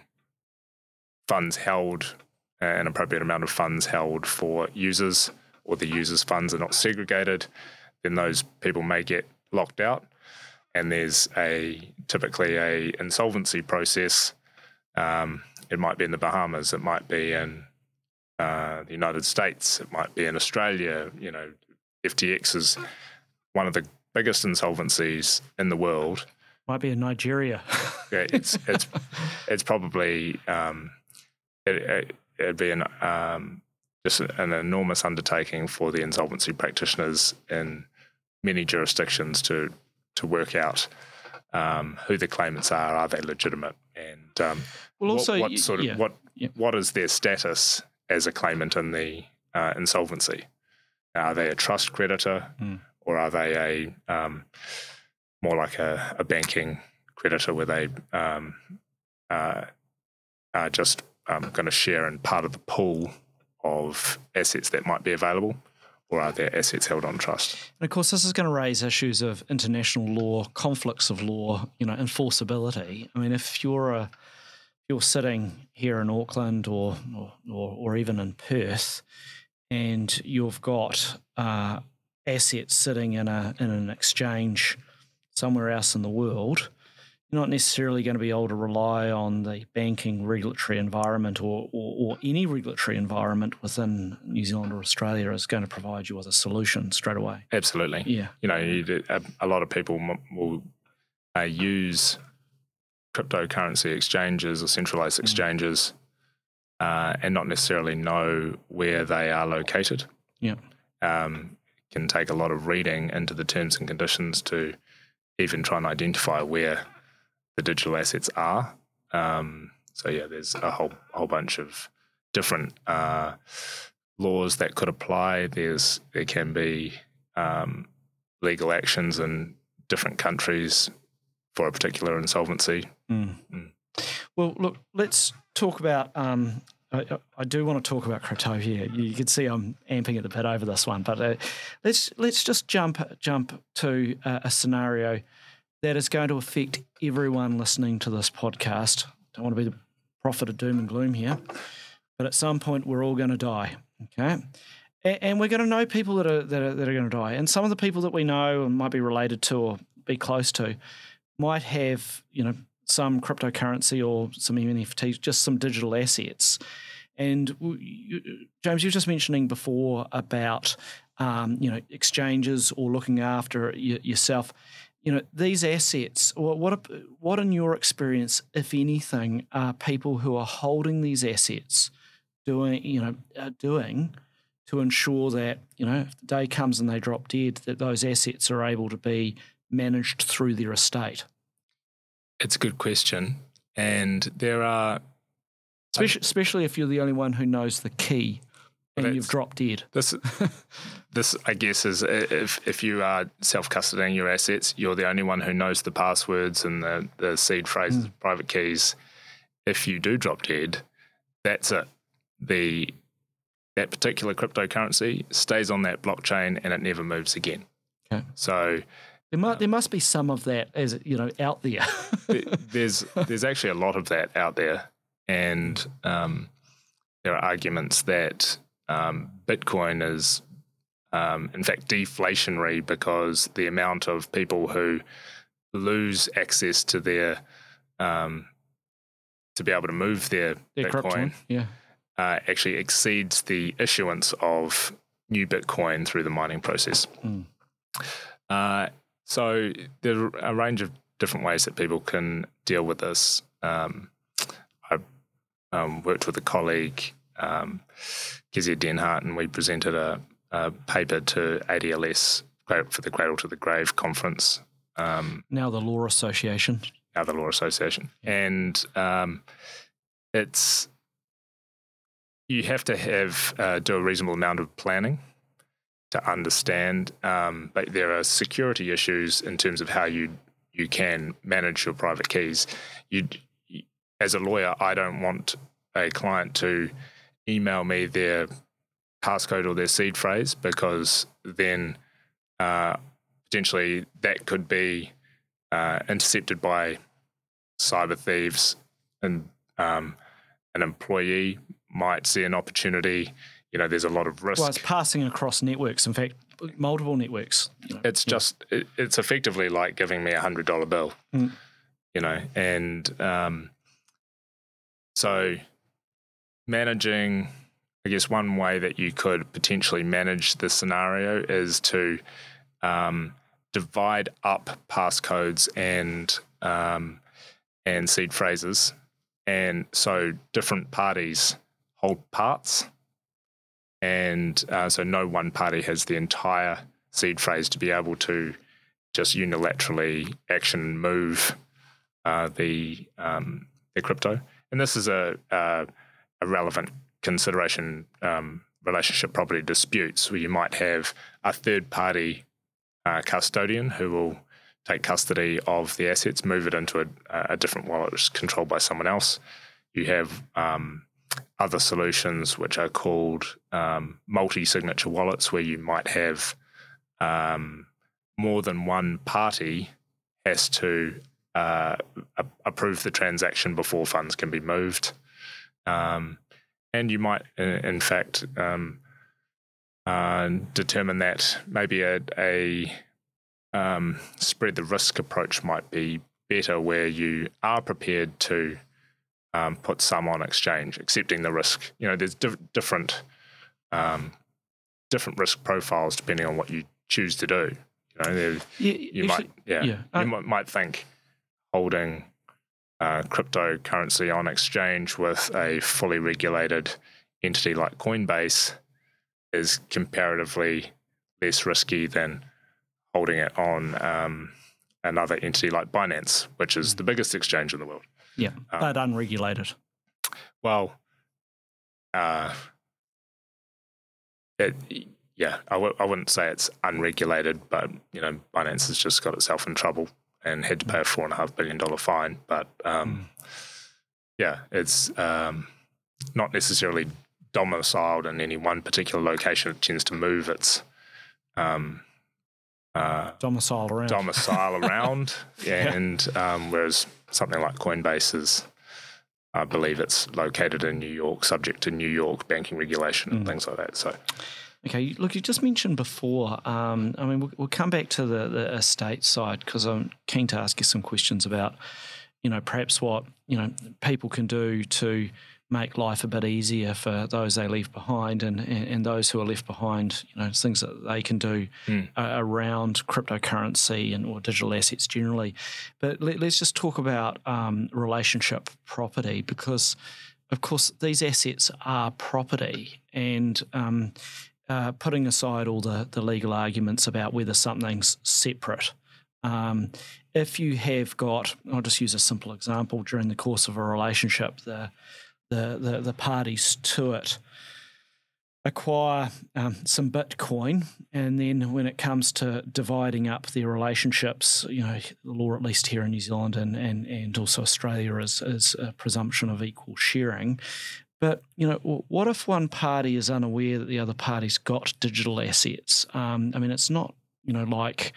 funds held, uh, an appropriate amount of funds held for users, or the users' funds are not segregated, then those people may get locked out. And there's a typically a insolvency process. Um, it might be in the Bahamas, it might be in uh, the United States, it might be in Australia. You know, FTX is one of the biggest insolvencies in the world. might be in Nigeria. Yeah, it's it's it's probably um, it, it, it'd be an um, just an enormous undertaking for the insolvency practitioners in many jurisdictions to to work out um, who the claimants are, are they legitimate, and um, well, also, what, y- sort of yeah, what yeah. what is their status as a claimant in the uh, insolvency? Are they a trust creditor, Mm. or are they a um, more like a, a banking creditor where they um, uh, are just um, going to share in part of the pool of assets that might be available, or are their assets held on trust? And of course, this is going to raise issues of international law, conflicts of law, you know, enforceability. I mean, if you're a you're sitting here in Auckland or or, or, or even in Perth, and you've got uh, assets sitting in a in an exchange somewhere else in the world, you're not necessarily going to be able to rely on the banking regulatory environment or, or, or any regulatory environment within New Zealand or Australia is going to provide you with a solution straight away. Absolutely. Yeah. you know, a, a lot of people will uh, use cryptocurrency exchanges or centralized Mm. exchanges uh, and not necessarily know where they are located. Yeah. Um, it can take a lot of reading into the terms and conditions to even try and identify where the digital assets are. Um, so yeah, there's a whole whole bunch of different uh, laws that could apply. There's there can be um, legal actions in different countries for a particular insolvency. Mm. Mm. Well, look, let's talk about. Um, I, I- do want to talk about crypto here. You can see I'm amping it a bit over this one, but uh, let's let's just jump jump to uh, a scenario that is going to affect everyone listening to this podcast. Don't want to be the prophet of doom and gloom here, but at some point we're all going to die. Okay. And we're going to know people that are, that are that are going to die, and some of the people that we know and might be related to or be close to might have, you know, some cryptocurrency or some NFTs, just some digital assets. And you, James, you were just mentioning before about, um, you know, exchanges or looking after y- yourself. You know, these assets. What, what, what, in your experience, if anything, are people who are holding these assets doing, you know, uh, doing to ensure that, you know, if the day comes and they drop dead, that those assets are able to be managed through their estate? It's a good question, and there are Especially, especially if you're the only one who knows the key and you've dropped dead. this. this, I guess, is if if you are self custodying your assets, you're the only one who knows the passwords and the the seed phrases, private keys. If you do drop dead, that's it. the that particular cryptocurrency stays on that blockchain and it never moves again. Okay. So there might there must be some of that as you know out there. there's there's actually a lot of that out there, and um, there are arguments that um, Bitcoin is um, in fact deflationary because the amount of people who lose access to their um, to be able to move their, their Bitcoin, yeah uh, actually exceeds the issuance of new Bitcoin through the mining process. Mm. Uh, so there are a range of different ways that people can deal with this. Um, I um, worked with a colleague, um, Kezia Denhart, and we presented a, a, paper to ADLS for the Cradle to the Grave conference. Um, now the Law Association. Now the Law Association. And um, it's you have to have uh, do a reasonable amount of planning to understand, um, but there are security issues in terms of how you you can manage your private keys. You, as a lawyer, I don't want a client to email me their passcode or their seed phrase because then uh, potentially that could be uh, intercepted by cyber thieves and um, an employee might see an opportunity. You know, there's a lot of risk. Well, it's passing across networks. In fact, multiple networks. You know. It's just it, it's effectively like giving me a hundred dollar bill. Mm. You know, and um, so managing. I guess one way that you could potentially manage the scenario is to um, divide up passcodes and um, and seed phrases, and so different parties hold parts. And uh, so no one party has the entire seed phrase to be able to just unilaterally action move uh, the um, the crypto. And this is a, a, a relevant consideration um, relationship property disputes where you might have a third party uh, custodian who will take custody of the assets, move it into a, a different wallet which is controlled by someone else. You have um, other solutions which are called um, multi-signature wallets, where you might have um, more than one party has to uh, approve the transaction before funds can be moved, um, and you might, in, in fact, um, uh, determine that maybe a, a um, spread the risk approach might be better, where you are prepared to um, put some on exchange, accepting the risk. You know, there's different um, different risk profiles depending on what you choose to do. You know, yeah, you might yeah, yeah. you might, might think holding uh, cryptocurrency on exchange with a fully regulated entity like Coinbase is comparatively less risky than holding it on um, another entity like Binance, which is the biggest exchange in the world. Yeah, um, but unregulated. Well, uh, it, yeah, I w- I wouldn't say it's unregulated, but you know, Binance has just got itself in trouble and had to pay a four and a half billion dollar fine. But um, mm. yeah, it's um, not necessarily domiciled in any one particular location. It tends to move its um, uh, domicile around. Domicile around, and um, whereas something like Coinbase is, I believe it's located in New York, subject to New York banking regulation and mm. things like that. So. Okay, look, you just mentioned before. Um, I mean, we'll, we'll, come back to the, the estate side because I'm keen to ask you some questions about, you know, perhaps what you know people can do to make life a bit easier for those they leave behind and, and, and those who are left behind, you know, things that they can do mm. uh, around cryptocurrency and or digital assets generally. But let, us just talk about um, relationship property because, of course, these assets are property and um, uh, putting aside all the, the legal arguments about whether something's separate. Um, if you have got, I'll just use a simple example during the course of a relationship, the the, the, the parties to it acquire um, some Bitcoin, and then when it comes to dividing up their relationships, you know, the law at least here in New Zealand and and, and also Australia is is a presumption of equal sharing. But you know, what if one party is unaware that the other party's got digital assets? Um, I mean, it's not you know like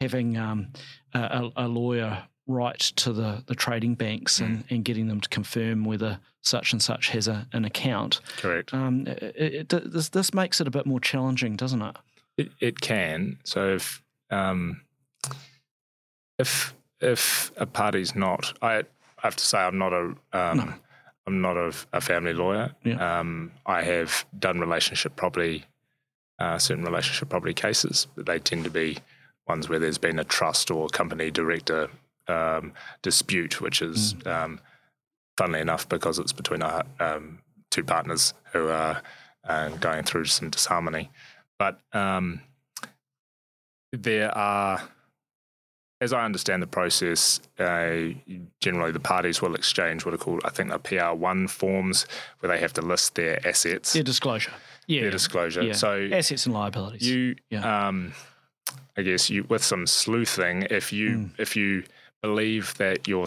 having um, a, a, lawyer write to the, the trading banks mm. and, and getting them to confirm whether such and such has a, an account. Correct. Um, it, it, this this makes it a bit more challenging, doesn't it? It, it can. So if um, if if a party's not, I, I have to say I'm not a um, no. I'm not a, a family lawyer. Yeah. Um, I have done relationship property, uh, certain relationship property cases. But they tend to be ones where there's been a trust or company director um, dispute, which is, mm. um, funnily enough, because it's between our, um, two partners who are uh, going through some disharmony. But um, there are as I understand the process, uh, generally the parties will exchange what are called, I think, the PR1 forms where they have to list their assets. Their disclosure. Yeah. Their disclosure. Yeah. So assets and liabilities. You, yeah. um, I guess, you with some sleuthing, if you mm. if you believe that your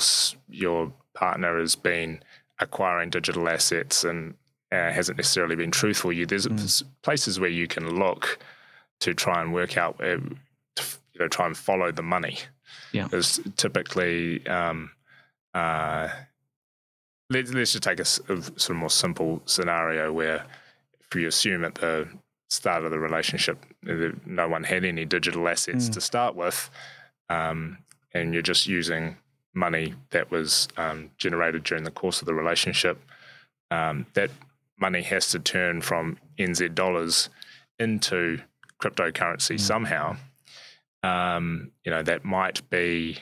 your partner has been acquiring digital assets and uh, hasn't necessarily been truthful, you there's mm. places where you can look to try and work out, uh, to, you know, try and follow the money. Yeah. Because typically, um, uh, let, us just take a, a, sort of more simple scenario where if you assume at the start of the relationship no one had any digital assets mm. to start with, um, and you're just using money that was um, generated during the course of the relationship, um, that money has to turn from NZ dollars into cryptocurrency mm. somehow um, you know, that might be,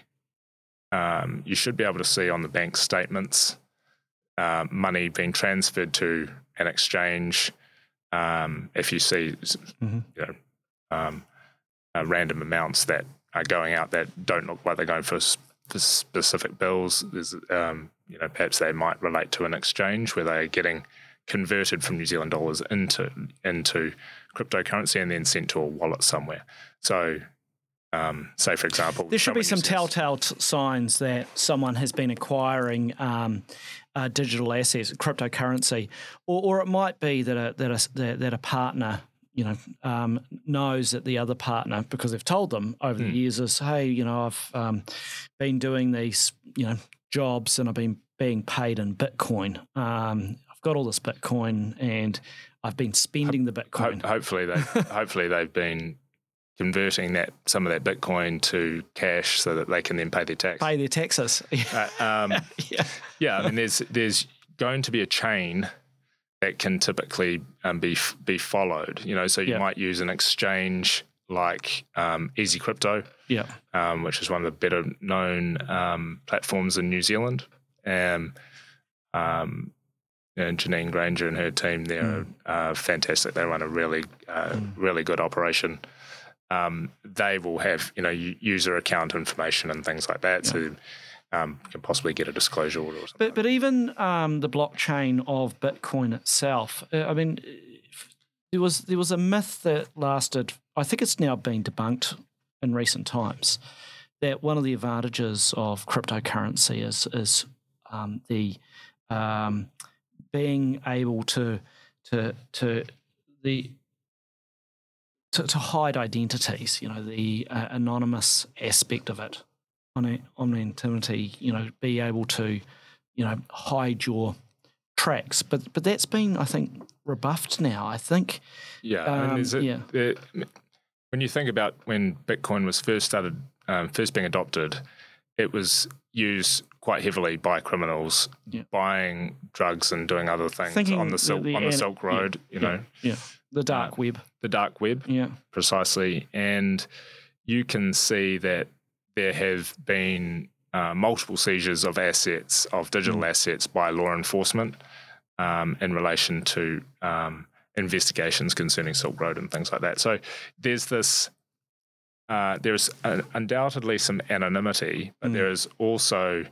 um, you should be able to see on the bank statements uh, money being transferred to an exchange. Um, if you see, mm-hmm. you know, um, uh, random amounts that are going out that don't look like they're going for, for specific bills, there's, um, you know, perhaps they might relate to an exchange where they're getting converted from New Zealand dollars into into cryptocurrency and then sent to a wallet somewhere. So um, say, for example, there should be some telltale t- signs that someone has been acquiring um, uh, digital assets, cryptocurrency, or, or, it might be that a that a that a partner, you know, um, knows that the other partner because they've told them over mm. the hmm. years is, hey, you know, I've um, been doing these, you know, jobs and I've been being paid in Bitcoin. Um, I've got all this Bitcoin and I've been spending the Bitcoin. Ho- hopefully, they hopefully they've been converting that some of that Bitcoin to cash so that they can then pay their tax. Pay their taxes. uh, um, yeah. yeah, I mean, there's there's going to be a chain that can typically um, be be followed. You know, so you yeah. might use an exchange like um, Easy Crypto, yeah, um, which is one of the better known um, platforms in New Zealand. Um, um, and Janine Grainger and her team, they're mm. uh, fantastic. They run a really, uh, mm. really good operation um, they will have you know user account information and things like that. Yeah. So um, can possibly get a disclosure order or something. But but even um, the blockchain of Bitcoin itself, uh, I mean, there was there was a myth that lasted. I think it's now been debunked in recent times that one of the advantages of cryptocurrency is is um, the um, being able to to to the to, to hide identities, you know, the uh, anonymous aspect of it, on anonymity, you know, be able to, you know, hide your tracks. But but that's been, I think, rebuffed now. I think. Yeah, um, I mean, it, yeah. It, when you think about when Bitcoin was first started, um, first being adopted, it was used quite heavily by criminals yeah. buying drugs and doing other things Thinking on the Silk the, on the Silk Road. Yeah, you know, yeah, the dark uh, web, the dark web, yeah, precisely. And you can see that there have been uh, multiple seizures of assets, of digital mm. assets, by law enforcement um, in relation to um, investigations concerning Silk Road and things like that. So there's this uh, there's undoubtedly some anonymity, but mm. there is also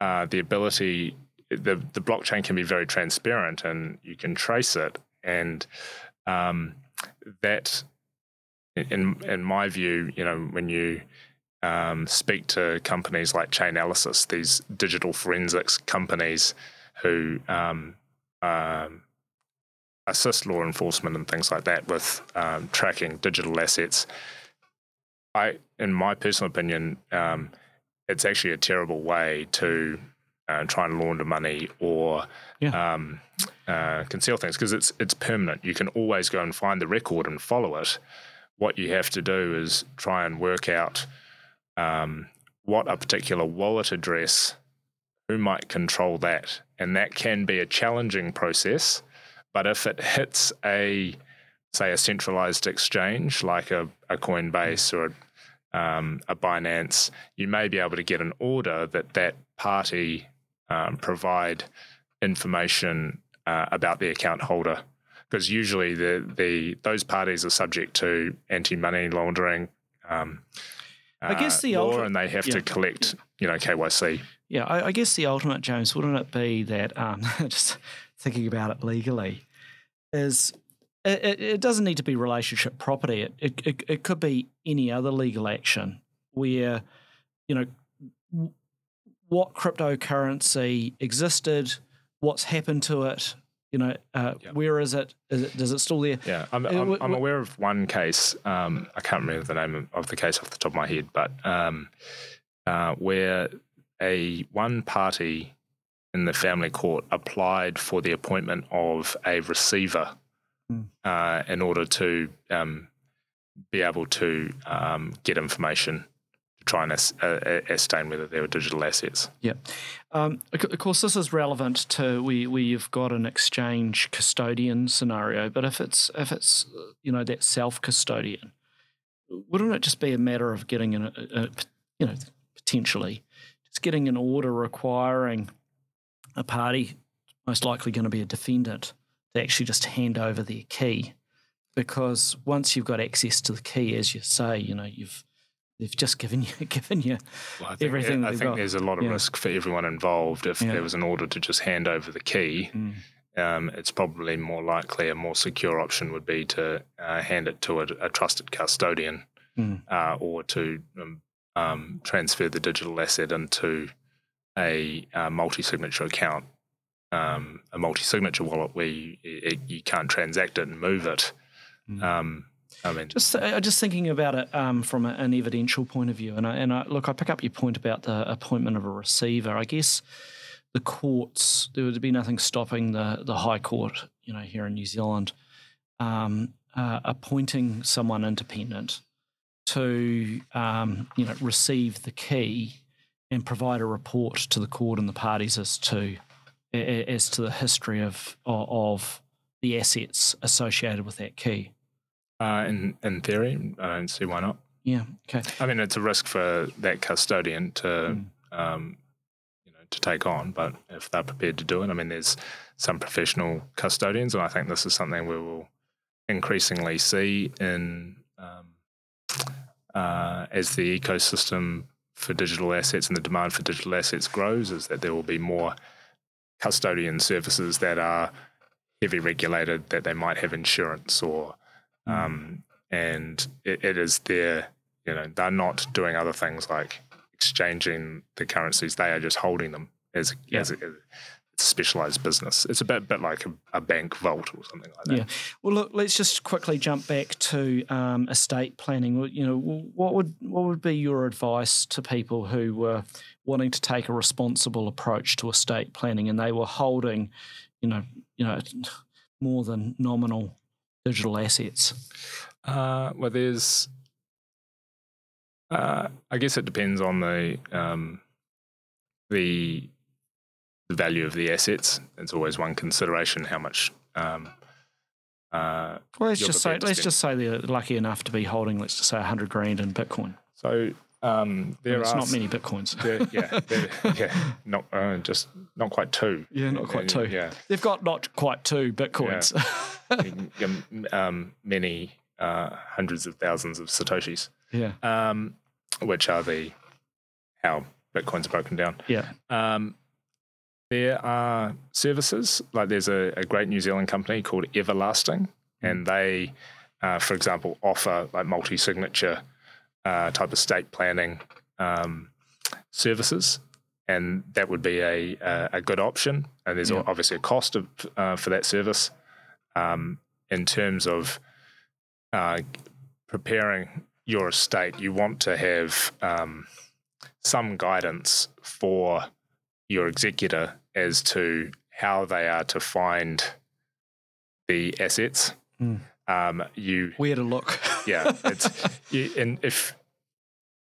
uh, the ability. The the blockchain can be very transparent, and you can trace it, and um, that, in in my view, you know, when you um, speak to companies like Chainalysis, these digital forensics companies who um, um, assist law enforcement and things like that with um, tracking digital assets. I, in my personal opinion, um, it's actually a terrible way to uh, try and launder money or Yeah. Uh, conceal things because it's it's permanent. You can always go and find the record and follow it. What you have to do is try and work out um, what a particular wallet address, who might control that, and that can be a challenging process. But if it hits a say a centralized exchange like a, a Coinbase or a, um, a Binance, you may be able to get an order that that party um, provide information uh, about the account holder, because usually the the those parties are subject to anti money laundering. Um, I guess uh, the law, ulti- and they have yeah. to collect, you know, KYC. Yeah, I, I guess the ultimate, James, wouldn't it be that um, just thinking about it legally is it, it, it doesn't need to be relationship property. It, it, it, it could be any other legal action where, you know, what cryptocurrency existed, what's happened to it, you know, uh, Yeah. where is it? Is it? Does it still there? Yeah, I'm, Uh, I'm, w- I'm aware of one case. Um, I can't remember the name of- the case off the top of my head, but um, uh, where a one party in the family court applied for the appointment of a receiver Hmm. uh, in order to um, be able to um, get information to try and uh, ascertain whether they were digital assets. Yeah. Um, of course, this is relevant to we where you've got an exchange custodian scenario. But if it's if it's uh, you know that self custodian, wouldn't it just be a matter of getting an, a, a, you know potentially just getting an order requiring a party, most likely going to be a defendant, to actually just hand over their key, because once you've got access to the key, as you say, you know you've they've just given you given you Well, I think, Everything I think got. there's a lot of Yeah. risk for everyone involved if Yeah. there was an order to just hand over the key. Mm. um, it's probably more likely a more secure option would be to uh, hand it to a, a trusted custodian Mm. uh, or to um, um, transfer the digital asset into a, uh multi-signature account, um, a multi-signature wallet where you, it, you can't transact it and move it. Mm. I mean, Just uh, just thinking about it um, from a, an evidential point of view, and I, and I, look, I pick up your point about the appointment of a receiver. I guess the courts there would be nothing stopping the the High Court, you know, here in New Zealand, um, uh, appointing someone independent to um, you know receive the key and provide a report to the court and the parties as to as to the history of, of the assets associated with that key. Uh, in in theory, I don't see why not. Yeah. Okay. I mean, it's a risk for that custodian to, Mm. um, you know, to take on. But if they're prepared to do it, I mean, there's some professional custodians, and I think this is something we will increasingly see in um, uh, as the ecosystem for digital assets and the demand for digital assets grows. Is that there will be more custodian services that are heavy regulated, that they might have insurance or um, and it, it is their you know they're not doing other things like exchanging the currencies they are just holding them as Yeah. as a, it's a specialized business it's a bit bit like a, a bank vault or something like that Yeah. Well, look, let's just quickly jump back to um, estate planning. You know, what would what would be your advice to people who were wanting to take a responsible approach to estate planning and they were holding, you know, you know, more than nominal digital assets? Uh, well, there's. Uh, I guess it depends on the um, the the value of the assets. It's always one consideration. How much. Um, uh, Well, let's just say let's just say they're lucky enough to be holding, let's just say, hundred grand in Bitcoin. so um, there It's are not many bitcoins. there- yeah, there- yeah, not uh, just not quite two. Yeah, not quite two. Yeah, They've got not quite two bitcoins. um, um, many uh, hundreds of thousands of satoshis, yeah. um, which are the how bitcoins are broken down. Yeah. Um, there are services like there's a, a great New Zealand company called Everlasting, and they, uh, for example, offer like multi-signature uh, type of estate planning um, services. and that would be a a, a good option. And there's Yeah. obviously a cost of, uh, for that service. Um, in terms of uh, preparing your estate, you want to have um, some guidance for your executor as to how they are to find the assets. Mm. Um, you Where to look? yeah, it's you, and if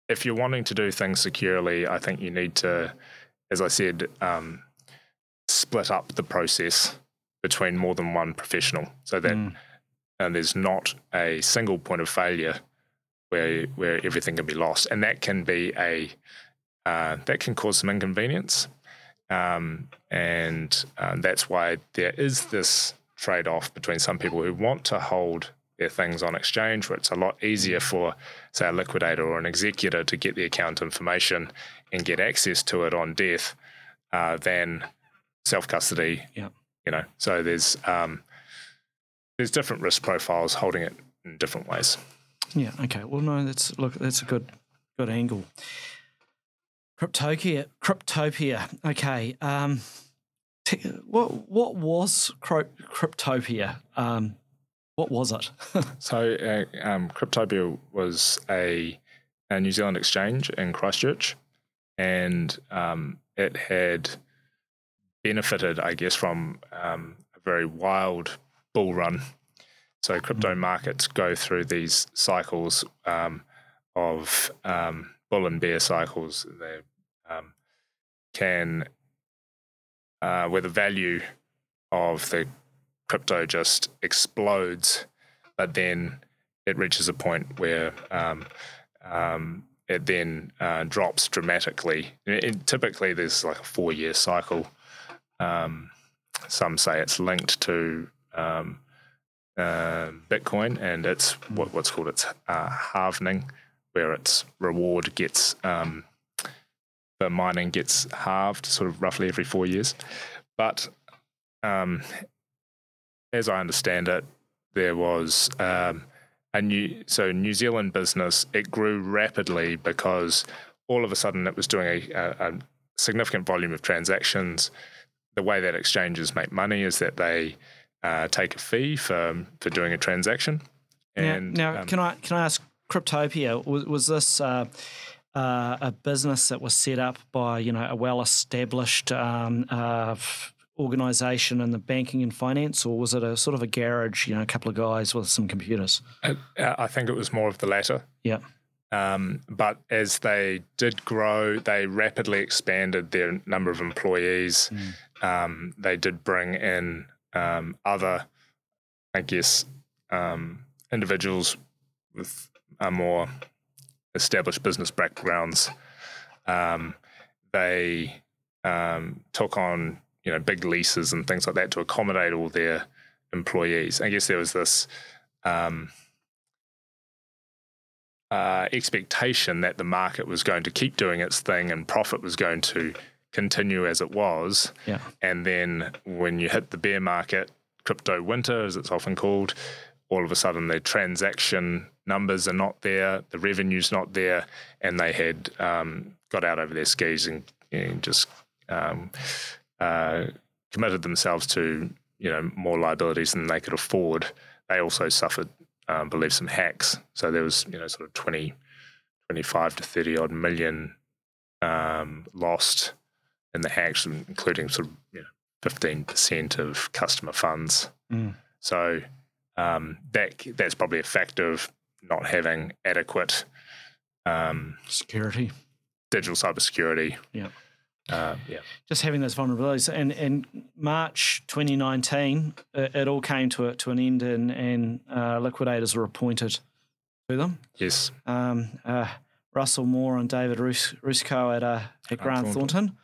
if you're wanting to do things securely, I think you need to, as I said, um, split up the process between more than one professional, so that Mm. and there's not a single point of failure where where everything can be lost, and that can be a uh, that can cause some inconvenience, um, and um, that's why there is this trade off between some people who want to hold their things on exchange, where it's a lot easier for, say, a liquidator or an executor to get the account information and get access to it on death uh, than self custody. Yeah. You know, so there's um, there's different risk profiles holding it in different ways. Yeah. Okay. Well, no, that's look. That's a good good angle. Cryptopia. Cryptopia. Okay. Um, what what was cryp- Cryptopia? Um, what was it? So, uh, um, Cryptopia was a, a New Zealand exchange in Christchurch, and um, it had benefited, I guess, from um, a very wild bull run. So, crypto markets go through these cycles um, of um, bull and bear cycles. They um, can, uh, where the value of the crypto just explodes, but then it reaches a point where um, um, it then uh, drops dramatically. And typically, there's like a four year cycle. Um, some say it's linked to um, uh, Bitcoin, and it's what, what's called its uh, halvening, where its reward gets um, the mining gets halved, sort of roughly every four years. But um, as I understand it, there was um, a new so New Zealand business. It grew rapidly because all of a sudden it was doing a, a, a significant volume of transactions. The way that exchanges make money is that they uh, take a fee for for doing a transaction. And now, now um, can I can I ask Cryptopia? Was, was this uh, uh, a business that was set up by you know a well established um, uh, organization in the banking and finance, or was it a sort of a garage? You know, a couple of guys with some computers. uh, I think it was more of the latter. Yeah. Um, but as they did grow, they rapidly expanded their number of employees. Um, they did bring in um, other, I guess, um, individuals with a more established business backgrounds. Um, they um, took on, you know, big leases and things like that to accommodate all their employees. I guess there was this. Um, uh, expectation that the market was going to keep doing its thing and profit was going to continue as it was. Yeah. And then when you hit the bear market, crypto winter, as it's often called, all of a sudden the transaction numbers are not there, the revenue's not there, and they had um, got out over their skis and, and just um, uh, committed themselves to you know more liabilities than they could afford. They also suffered, um, believe, some hacks. So there was you know sort of 20, 25 to thirty odd million um, lost in the hacks, including sort of you know fifteen percent of customer funds. Mm. So um, that that's probably a factor of not having adequate um, Security. digital cybersecurity. Yeah. Uh, yeah. just having those vulnerabilities. And in March 2019, it, it all came to a, to an end, and, and uh, liquidators were appointed to them. Yes. Um, uh, Russell Moore and David Rus- Ruscoe at, uh, at Grant Thornton.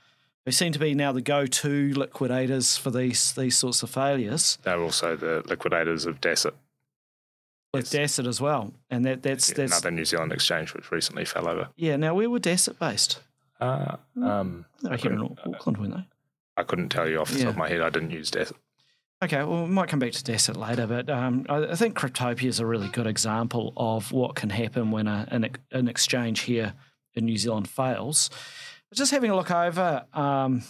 Who seem to be now the go-to liquidators for these these sorts of failures. They're also the liquidators of Dasset, With Dasset as well, and that that's that's another New Zealand exchange which recently fell over. yeah. Now where were Dasset based? Uh, um, They were here in Auckland, weren't they? I couldn't tell you off the Yeah. top of my head. I didn't use Dasset. Okay, well, we might come back to Dasset later, but um, I, think Cryptopia is a really good example of what can happen when a, an, an exchange here in New Zealand fails. just having a look over um,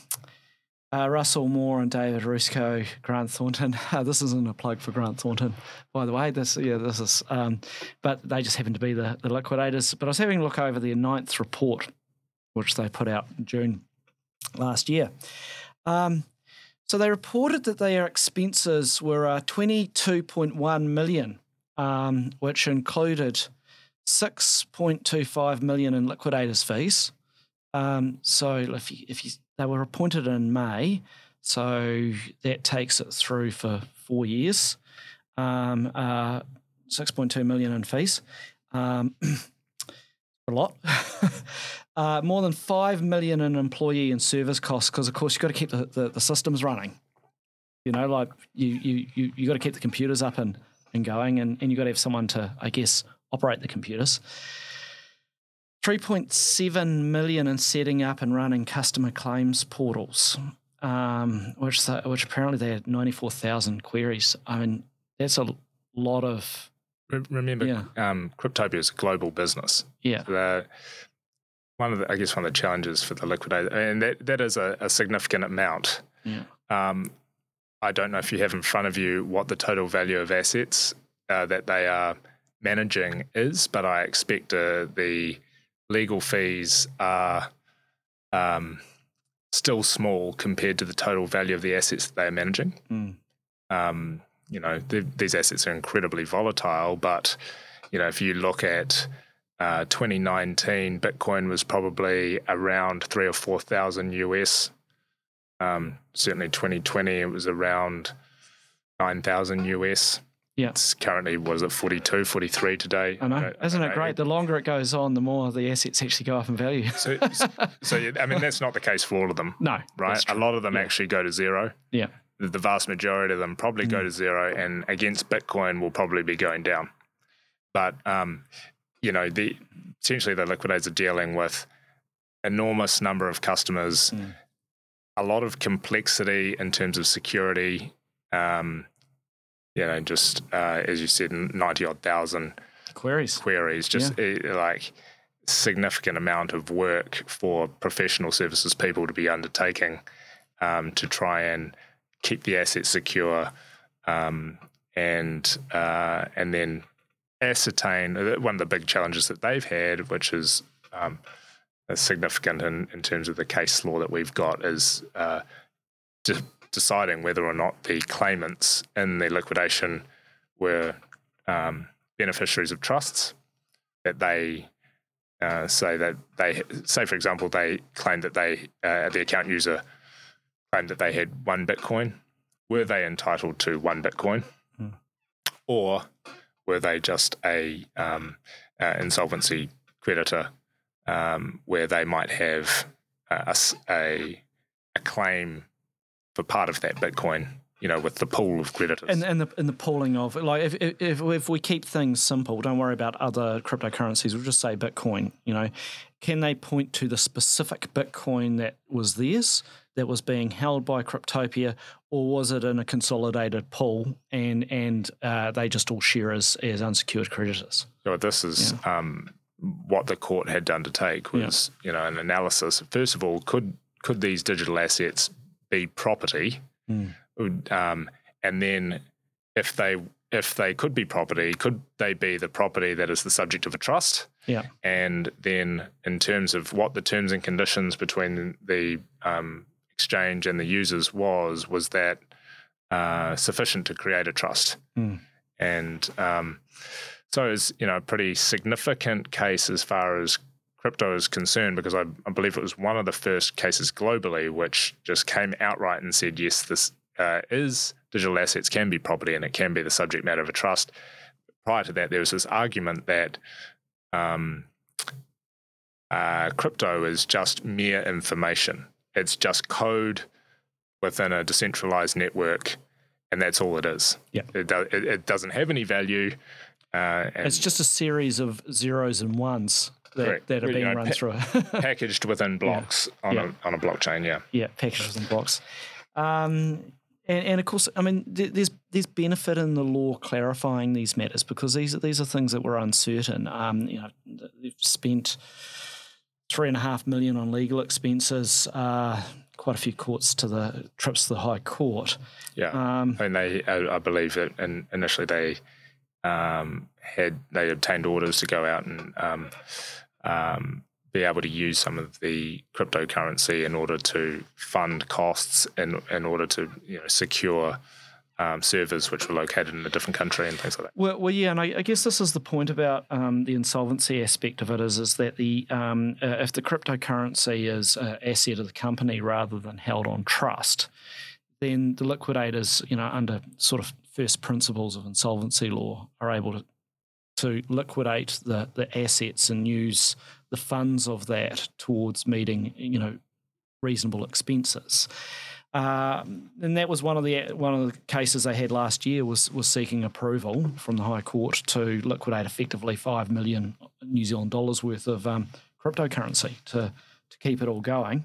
uh, Russell Moore and David Ruscoe, Grant Thornton. Uh, this isn't a plug for Grant Thornton, by the way. This, yeah, this is, um, but they just happen to be the, the liquidators. But I was having a look over their ninth report, which they put out in June last year. Um, so they reported that their expenses were uh, 22.1 million, um, which included 6.25 million in liquidators fees. Um, so if you, if you, they were appointed in May, so that takes it through for four years. Um, uh, 6.2 million in fees. Um, a lot. uh, more than 5 million in employee and service costs because of course you've got to keep the, the, the, systems running you know like you you you, you got to keep the computers up and, and going and, and you've got to have someone to i guess operate the computers 3.7 million in setting up and running customer claims portals um, which which apparently they had 94,000 queries i mean that's a lot of remember yeah. um, cryptopia is a global business yeah the, one of the, I guess one of the challenges for the liquidator, and that, that is a, a significant amount. Yeah. Um, I don't know if you have in front of you what the total value of assets uh, that they are managing is, but I expect uh, the legal fees are um, still small compared to the total value of the assets that they are managing. Mm. Um, you know, these assets are incredibly volatile, but you know, if you look at uh, 2019, Bitcoin was probably around three or four thousand US. Um, certainly, 2020 it was around nine thousand US. Yeah. It's currently was it 42, 43 today. I know. Uh, Isn't it great? The longer it goes on, the more the assets actually go up in value. so, so, I mean, that's not the case for all of them. No. Right. A lot of them yeah. actually go to zero. Yeah. The vast majority of them probably mm. go to zero, and against Bitcoin will probably be going down. But um, you know, the essentially the liquidators are dealing with enormous number of customers, mm. a lot of complexity in terms of security. Um, you know, just uh, as you said, ninety odd thousand queries. Queries, just yeah. uh, like significant amount of work for professional services people to be undertaking um, to try and keep the assets secure, um, and uh, and then ascertain uh, one of the big challenges that they've had, which is um, significant in, in terms of the case law that we've got, is uh, de- deciding whether or not the claimants in the liquidation were um, beneficiaries of trusts that they uh, say that they say, for example, they claimed that they uh, the account user claimed that they had one Bitcoin. Were they entitled to one Bitcoin, hmm. or were they just a um, uh, insolvency creditor um, where they might have a, a, a claim for part of that Bitcoin you know, with the pool of creditors. And and the and the pooling of like if, if if we keep things simple, don't worry about other cryptocurrencies. We'll just say Bitcoin. You know, can they point to the specific Bitcoin that was theirs, that was being held by Cryptopia, or was it in a consolidated pool and and uh, they just all share as as unsecured creditors? So this is. Yeah. Um, what the court had to undertake was, yeah. you know, an analysis. First of all, could could these digital assets be property mm um, and then if they if they could be property, could they be the property that is the subject of a trust? Yeah. And then in terms of what the terms and conditions between the um, exchange and the users was, was that uh, sufficient to create a trust? Mm. And um, so it's you know a pretty significant case as far as crypto is concerned because I, I, believe it was one of the first cases globally which just came outright and said yes this uh, is digital assets can be property and it can be the subject matter of a trust. Prior to that, there was this argument that um, uh, crypto is just mere information. It's just code within a decentralized network, and that's all it is. Yeah. It, do, it, it doesn't have any value. Uh, it's just a series of zeros and ones that, that are being you know, run pa- through. packaged within blocks yeah. on, yeah. A, on a blockchain, yeah. Yeah, packaged within blocks. Um, and, and of course, I mean, there's there's benefit in the law clarifying these matters because these are these are things that were uncertain. Um, you know, they've spent three and a half million on legal expenses, uh, quite a few courts to the trips to the High Court. Yeah, um, and they, I, I believe that in, initially they um, had they obtained orders to go out and um, um, be able to use some of the cryptocurrency in order to fund costs and in, in order to you know secure um, servers which were located in a different country and things like that. Well, well yeah, and I, I guess this is the point about um, the insolvency aspect of it is is that the um, uh, if the cryptocurrency is an asset of the company rather than held on trust, then the liquidators, you know, under sort of first principles of insolvency law, are able to to liquidate the the assets and use the funds of that towards meeting, you know, reasonable expenses. Uh, and that was one of the one of the cases they had last year was was seeking approval from the High Court to liquidate effectively five million New Zealand dollars worth of um, cryptocurrency to to keep it all going.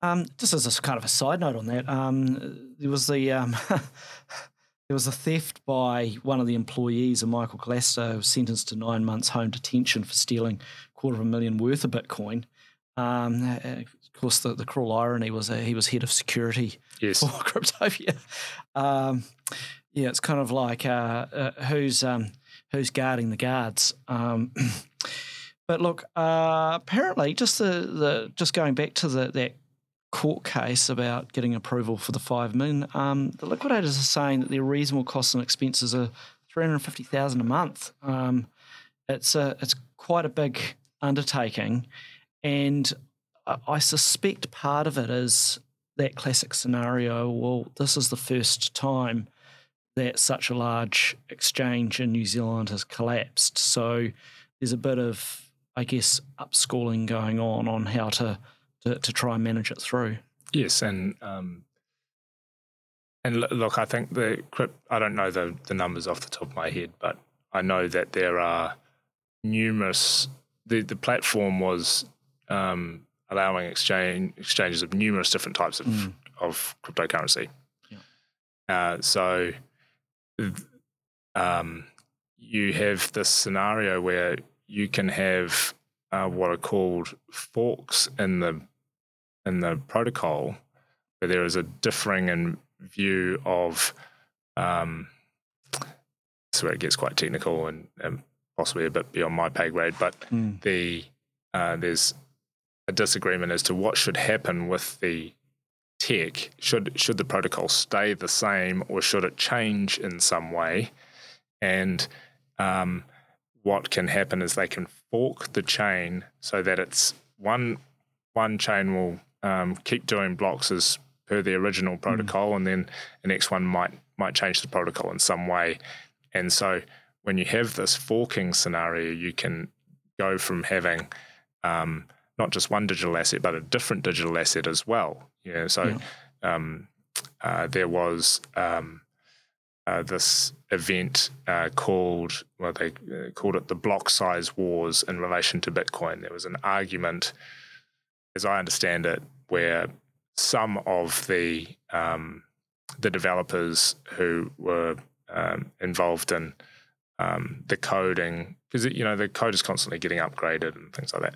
Um, just as a kind of a side note on that, um, there was the um, there was a theft by one of the employees of Michael Glaster, sentenced to nine months home detention for stealing a quarter of a million worth of Bitcoin. Um, of course, the, the cruel irony was he was head of security yes. for Cryptopia. Um, yeah, it's kind of like uh, uh, who's um, who's guarding the guards. Um, but look, uh, apparently, just the, the just going back to the, that court case about getting approval for the five million, um, the liquidators are saying that their reasonable costs and expenses are three hundred fifty thousand a month. Um, it's a it's quite a big undertaking, and I suspect part of it is that classic scenario. Well, this is the first time that such a large exchange in New Zealand has collapsed. So there's a bit of, I guess, upschooling going on on how to to, to try and manage it through. Yes, and um, and look, I think the. I don't know the the numbers off the top of my head, but I know that there are numerous. The the platform was um, allowing exchange exchanges of numerous different types of, mm. of cryptocurrency. Yeah. Uh, so um, you have this scenario where you can have uh, what are called forks in the in the protocol, where there is a differing in view of. Um, so it gets quite technical and, and, possibly a bit beyond my pay grade, but mm. the uh, there's a disagreement as to what should happen with the tech. Should should the protocol stay the same or should it change in some way? And um, what can happen is they can fork the chain so that it's one one chain will um, keep doing blocks as per the original protocol, mm. and then the next one might might change the protocol in some way. And so when you have this forking scenario, you can go from having um, not just one digital asset, but a different digital asset as well. Yeah, so yeah. Um, uh, there was um, uh, this event uh, called well, they uh, called it the block size wars in relation to Bitcoin. There was an argument, as I understand it, where some of the um, the developers who were um, involved in um, the coding, because you know the code is constantly getting upgraded and things like that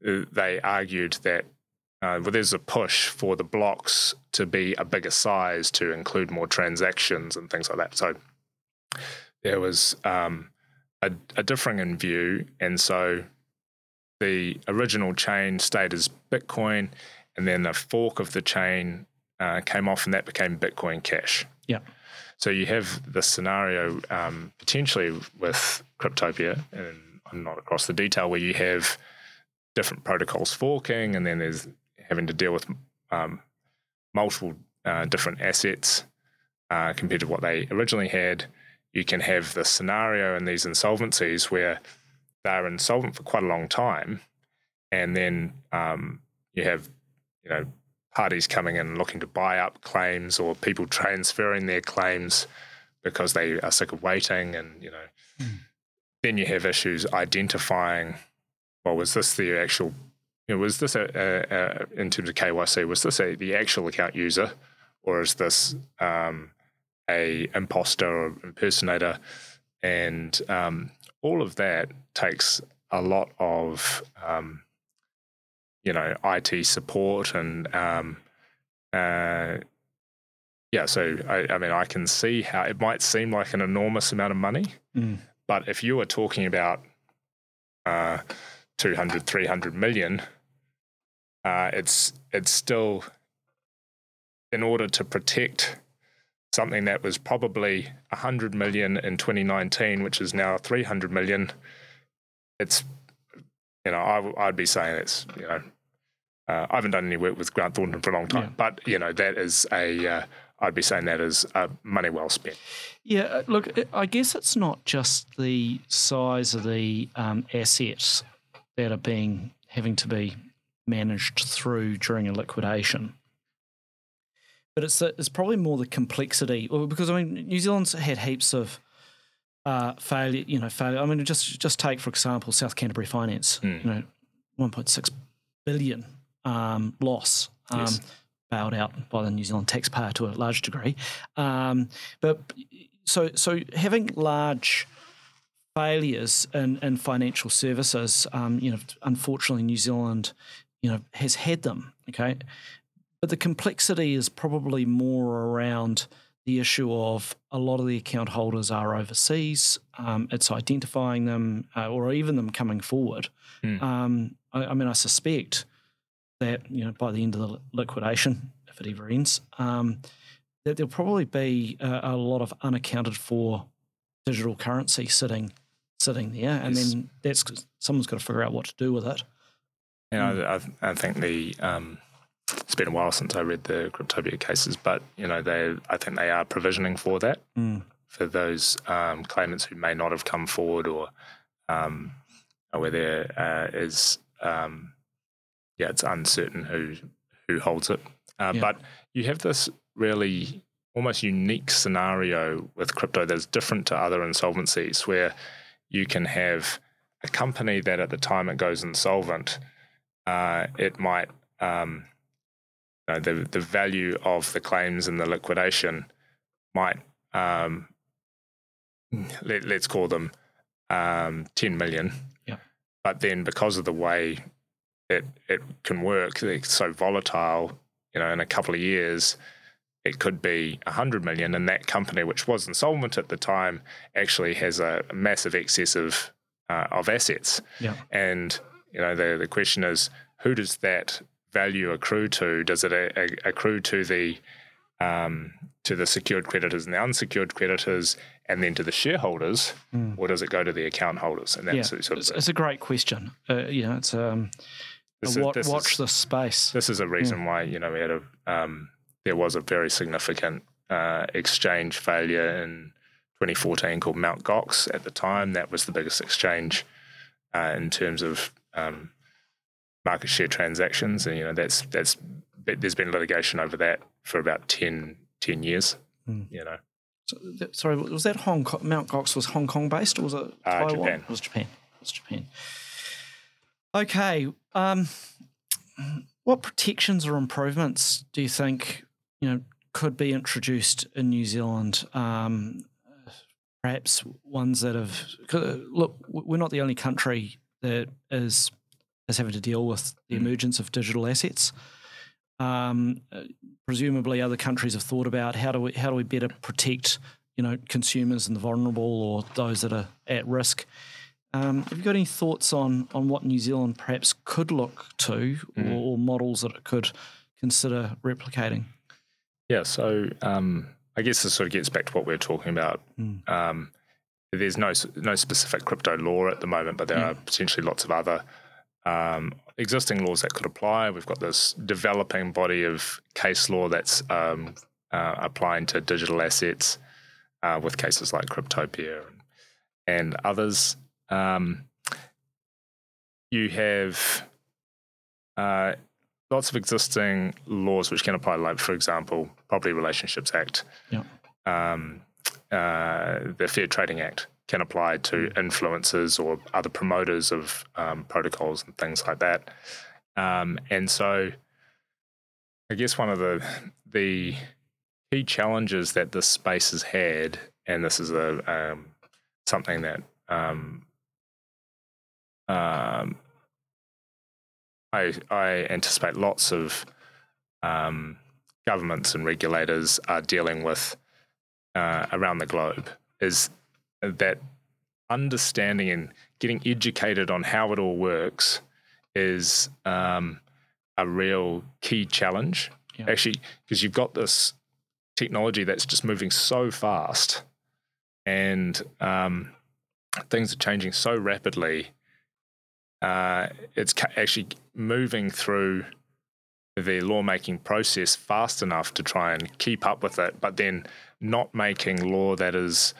they argued that uh, well, there's a push for the blocks to be a bigger size to include more transactions and things like that. So there was um, a, a differing in view, and so the original chain stayed as Bitcoin, and then the fork of the chain uh, came off, and that became Bitcoin Cash. Yeah. So you have this scenario um, potentially with Cryptopia, and I'm not across the detail, where you have different protocols forking, and then there's having to deal with um, multiple uh, different assets uh, compared to what they originally had. You can have the scenario in these insolvencies where they're insolvent for quite a long time, and then um, you have you know parties coming in looking to buy up claims or people transferring their claims because they are sick of waiting, and you know. Mm. Then you have issues identifying well, was this the actual, you know, was this a, a, a, in terms of KYC, was this a, the actual account user or is this um, a imposter or impersonator? And um, all of that takes a lot of um, you know IT support and um, uh, yeah. So I, I, mean, I can see how it might seem like an enormous amount of money, mm. but if you are talking about uh, 200, 300 million, uh, it's it's still in order to protect something that was probably 100 million in 2019, which is now 300 million. It's you know I, would be saying it's you know uh, I haven't done any work with Grant Thornton for a long time, yeah. but you know that is a uh, I'd be saying that is uh, money well spent. Yeah, uh, look, I guess it's not just the size of the um, assets that are being having to be managed through during a liquidation. But it's it's probably more the complexity, because I mean New Zealand's had heaps of uh, failure. You know, failure. I mean, just just take for example South Canterbury Finance. Mm. You know, one point six billion um, loss. Um, yes. Bailed out by the New Zealand taxpayer to a large degree, um, but so so having large failures in, in financial services, um, you know, unfortunately, New Zealand you know, has had them. Okay. But the complexity is probably more around the issue of a lot of the account holders are overseas. Um, it's identifying them uh, or even them coming forward. Mm. Um, I, I, mean, I suspect that, you know, by the end of the liquidation, if it ever ends, um, that there'll probably be a, a, lot of unaccounted for digital currency sitting sitting there. And yes. then that's someone's got to figure out what to do with it. Know, mm. I, I think the um, it's been a while since I read the Cryptopia cases, but you know, they I think they are provisioning for that mm. for those um, claimants who may not have come forward or um, where there uh, is um, yeah, it's uncertain who who holds it. Uh, yeah. But you have this really almost unique scenario with crypto that's different to other insolvencies, where you can have a company that at the time it goes insolvent uh, it might um, know, the the value of the claims and the liquidation might um, let, us call them um, 10 million. Yeah. But then because of the way it it can work, it's so volatile, you know, in a couple of years, it could be 100 million. And that company, which was insolvent at the time, actually has a massive excess of, uh, of assets. Yeah. And you know, the, the question is, who does that value accrue to? Does it a, a, accrue to the um, to the secured creditors and the unsecured creditors, and then to the shareholders, mm. or does it go to the account holders? And that's yeah, sort of it's, it's, a great question. Uh, you know, it's um, this a, is, watch the space. This is a reason yeah. why you know we had a um, there was a very significant uh, exchange failure in 2014 called Mount Gox. At the time, that was the biggest exchange uh, in terms of um, market share transactions, and you know that's that's there's been litigation over that for about 10, 10 years. Mm. You know. So, sorry, was that Hong Kong? Mount Gox was Hong Kong based, or was it uh, Taiwan? Japan. It was Japan. It was Japan. Okay. Um, what protections or improvements do you think you know could be introduced in New Zealand? Um, perhaps ones that have look. We're not the only country that is is having to deal with the mm. emergence of digital assets. Um, presumably, other countries have thought about how do we how do we better protect you know consumers and the vulnerable or those that are at risk. Um, have you got any thoughts on on what New Zealand perhaps could look to mm. or, or, models that it could consider replicating? Yeah, so um, I guess this sort of gets back to what we are talking about. Mm. Um, there's no no specific crypto law at the moment, but there mm. are potentially lots of other um, existing laws that could apply. We've got this developing body of case law that's um, uh, applying to digital assets uh, with cases like Cryptopia and, and others. Um, you have uh, lots of existing laws which can apply, like, for example, Property Relationships Act, yeah. um, uh, the Fair Trading Act can apply to influencers or other promoters of um, protocols and things like that. Um, and so, I guess one of the the key challenges that this space has had, and this is a um, something that um, um, I, I anticipate lots of um, governments and regulators are dealing with uh, around the globe is that understanding and getting educated on how it all works is um, a real key challenge. Yeah. Actually, because you've got this technology that's just moving so fast and um, things are changing so rapidly. Uh, it's ca- actually moving through the lawmaking process fast enough to try and keep up with it, but then not making law that is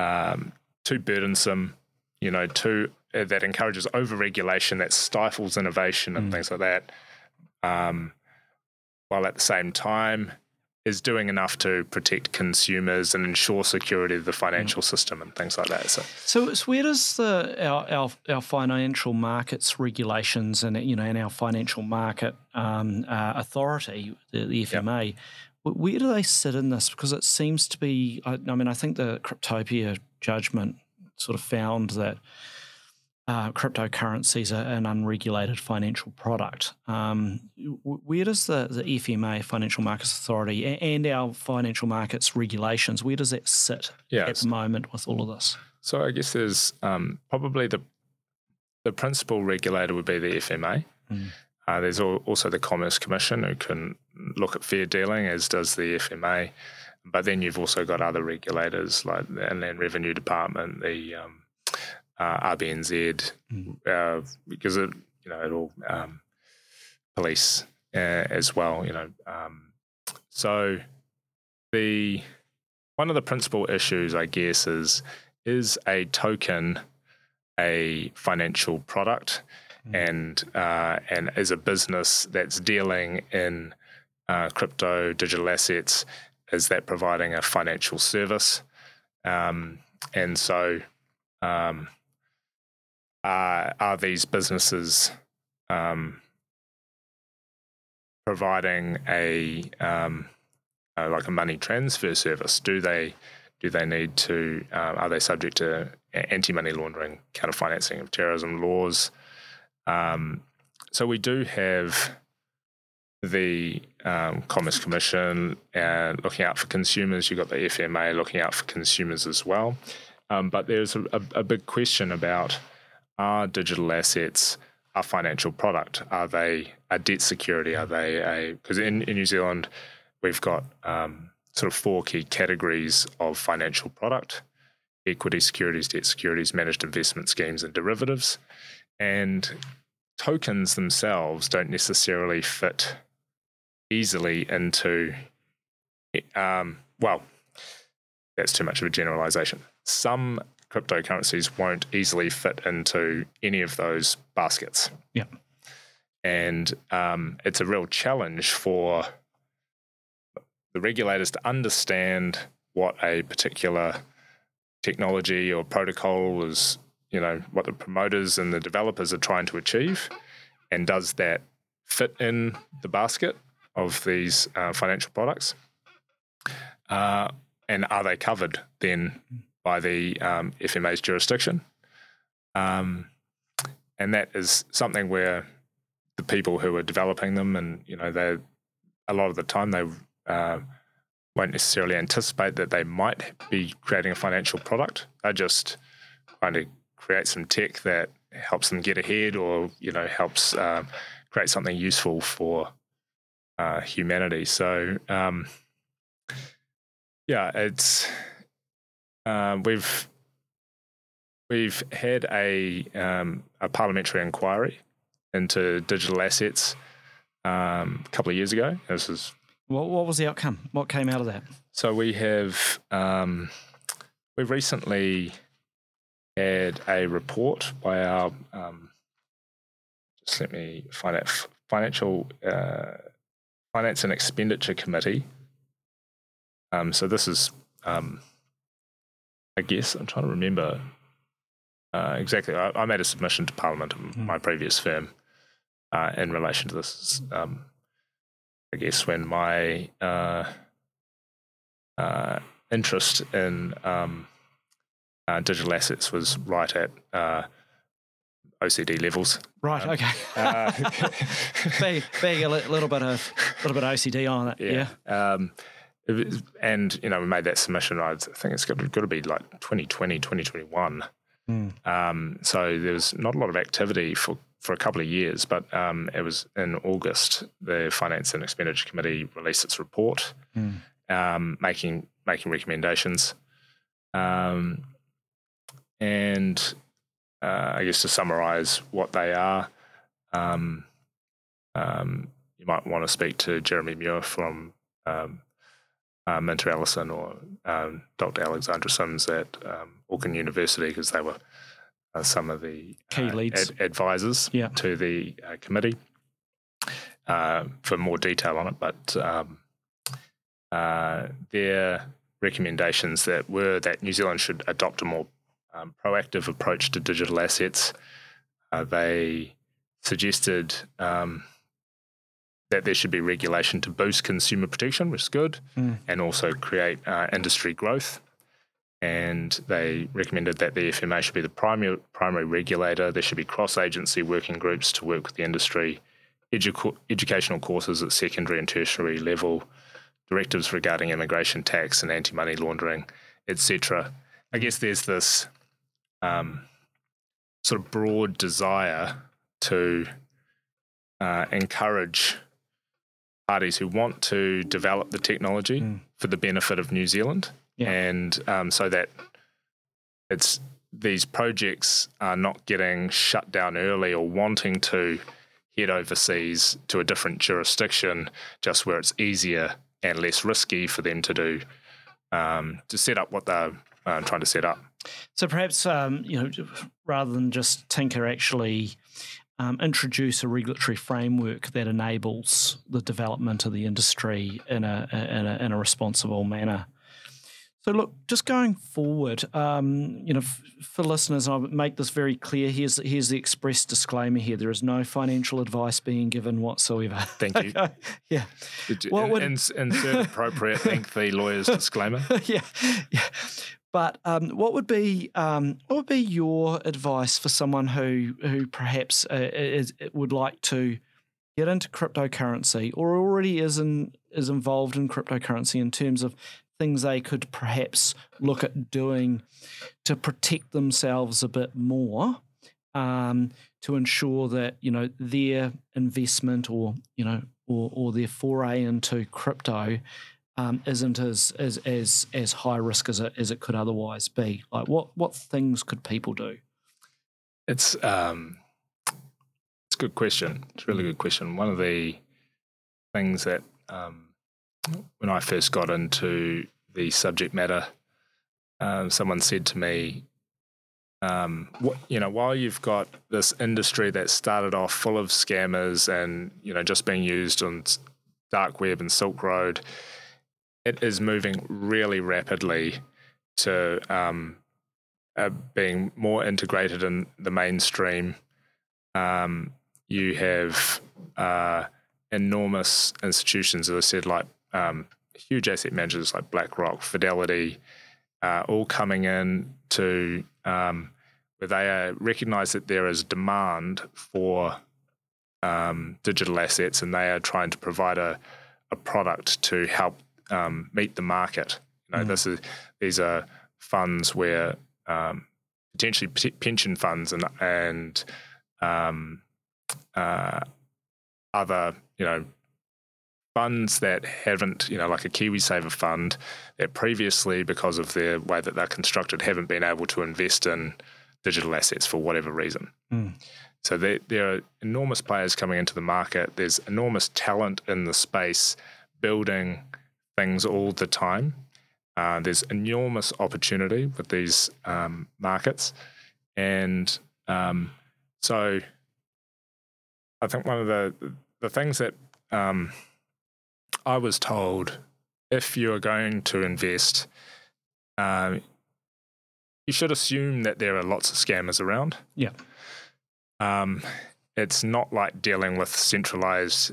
um, too burdensome, you know, too uh, that encourages overregulation, that stifles innovation and mm. things like that. Um, while at the same time is doing enough to protect consumers and ensure security of the financial mm. system and things like that. So, so, so where does the our, our, our financial markets regulations and you know and our financial market um, uh, authority, the, the FMA, yep. Where do they sit in this? Because it seems to be. I, I mean, I think the Cryptopia judgment sort of found that uh, cryptocurrencies are an unregulated financial product. Um, where does the, the FMA, Financial Markets Authority, and our financial markets regulations, where does that sit yes. at the moment with all of this? So I guess there's um, probably the the principal regulator would be the FMA. Mm. Uh, there's also the Commerce Commission who can look at fair dealing, as does the FMA. But then you've also got other regulators like the Inland Revenue Department, the um, uh, RBNZ, mm. uh, because it, you know, it'll um, police uh, as well. You know, um, so the one of the principal issues, I guess, is is a token a financial product, mm. and uh, and as a business that's dealing in uh, crypto digital assets, is that providing a financial service? Um, and so, um, are, are these businesses um, providing a um, uh, like a money transfer service? Do they do they need to? Um, are they subject to anti money laundering, counter financing of terrorism laws? Um, so we do have the um, Commerce Commission uh, looking out for consumers. You've got the FMA looking out for consumers as well. Um, but there's a, a, a, big question about are digital assets a financial product? Are they a debt security? Are they a because in, in New Zealand we've got um, sort of four key categories of financial product: equity securities, debt securities, managed investment schemes, and derivatives. And tokens themselves don't necessarily fit easily into. Um, well, that's too much of a generalization. Some cryptocurrencies won't easily fit into any of those baskets. Yeah. And um, it's a real challenge for the regulators to understand what a particular technology or protocol is, you know, what the promoters and the developers are trying to achieve. And does that fit in the basket of these uh, financial products? Uh, and are they covered then by the um, FMA's jurisdiction. Um, and that is something where the people who are developing them, and you know, they a lot of the time they uh, won't necessarily anticipate that they might be creating a financial product. They're just trying to create some tech that helps them get ahead, or you know, helps uh, create something useful for uh, humanity. So, um, yeah, it's um, we've we've had a um, a parliamentary inquiry into digital assets um, a couple of years ago. This is what, what was the outcome? What came out of that? So we have um, we've recently had a report by our um, just let me find it financial uh, finance and expenditure committee. Um, so this is um, I guess I'm trying to remember uh, exactly. I, I, made a submission to Parliament, mm. my previous firm, uh, in relation to this. Um, I guess when my uh, uh interest in um, uh, digital assets was right at uh, OCD levels. Right. Um, okay. Uh, being, being a li- little bit of a little bit of OCD on it. Yeah. yeah. Um, and you know, we made that submission. I think it's got, got to be like 2020, 2021. Mm. Um, so there was not a lot of activity for for a couple of years, but um, it was in August the Finance and Expenditure Committee released its report, mm. um, making making recommendations, um, and uh, I guess to summarise what they are, um, um, you might want to speak to Jeremy Muir from um, uh, Minter Ellison or Dr. Alexandra Sims at Auckland University because they were uh, some of the key uh, leads ad- advisors yeah. to the uh, committee uh, for more detail on it. But um, uh, their recommendations that were that New Zealand should adopt a more um, proactive approach to digital assets. Uh, they suggested um, that there should be regulation to boost consumer protection, which is good, mm. and also create industry growth and they recommended that the FMA should be the primary primary regulator. There should be cross agency working groups to work with the industry, edu- educational courses at secondary and tertiary level, directives regarding immigration tax and anti money laundering, etc. I guess there's this um, sort of broad desire to uh, encourage parties who want to develop the technology mm. for the benefit of New Zealand yeah. and um, so that it's these projects are not getting shut down early or wanting to head overseas to a different jurisdiction just where it's easier and less risky for them to do um, to set up what they're uh, trying to set up. So perhaps um, you know rather than just tinker, actually um, introduce a regulatory framework that enables the development of the industry in a in a, in a responsible manner. So, look, just going forward, um, you know, f- for listeners, I'll make this very clear. Here's here's the express disclaimer here: there is no financial advice being given whatsoever. Thank you. yeah. What would... insert appropriate thank the lawyer's disclaimer. yeah, yeah. But um, what would be um, what would be your advice for someone who who perhaps uh, is, would like to get into cryptocurrency or already is in, is involved in cryptocurrency in terms of things they could perhaps look at doing to protect themselves a bit more um, to ensure that you know their investment or you know or, or their foray into crypto um, isn't as, as as as high risk as it as it could otherwise be. Like what what things could people do? It's um, it's a good question. It's a really good question. One of the things that um, when I first got into the subject matter, um, someone said to me, um, what, you know, while you've got this industry that started off full of scammers and you know just being used on dark web and Silk Road, it is moving really rapidly to um, uh, being more integrated in the mainstream. Um, you have uh, enormous institutions, as I said, like um, huge asset managers like BlackRock, Fidelity, uh, all coming in to um, where they recognize that there is demand for um, digital assets and they are trying to provide a, a product to help um, meet the market. You know, mm. this is these are funds where um, potentially pension funds and and um, uh, other you know funds that haven't, you know, like a KiwiSaver fund that previously, because of the way that they're constructed, haven't been able to invest in digital assets for whatever reason. Mm. So there, there are enormous players coming into the market. There's enormous talent in the space building things all the time. Uh, there's enormous opportunity with these um, markets. And um, so I think one of the, the things that um, I was told if you are going to invest, um, you should assume that there are lots of scammers around. Yeah. Um, it's not like dealing with centralized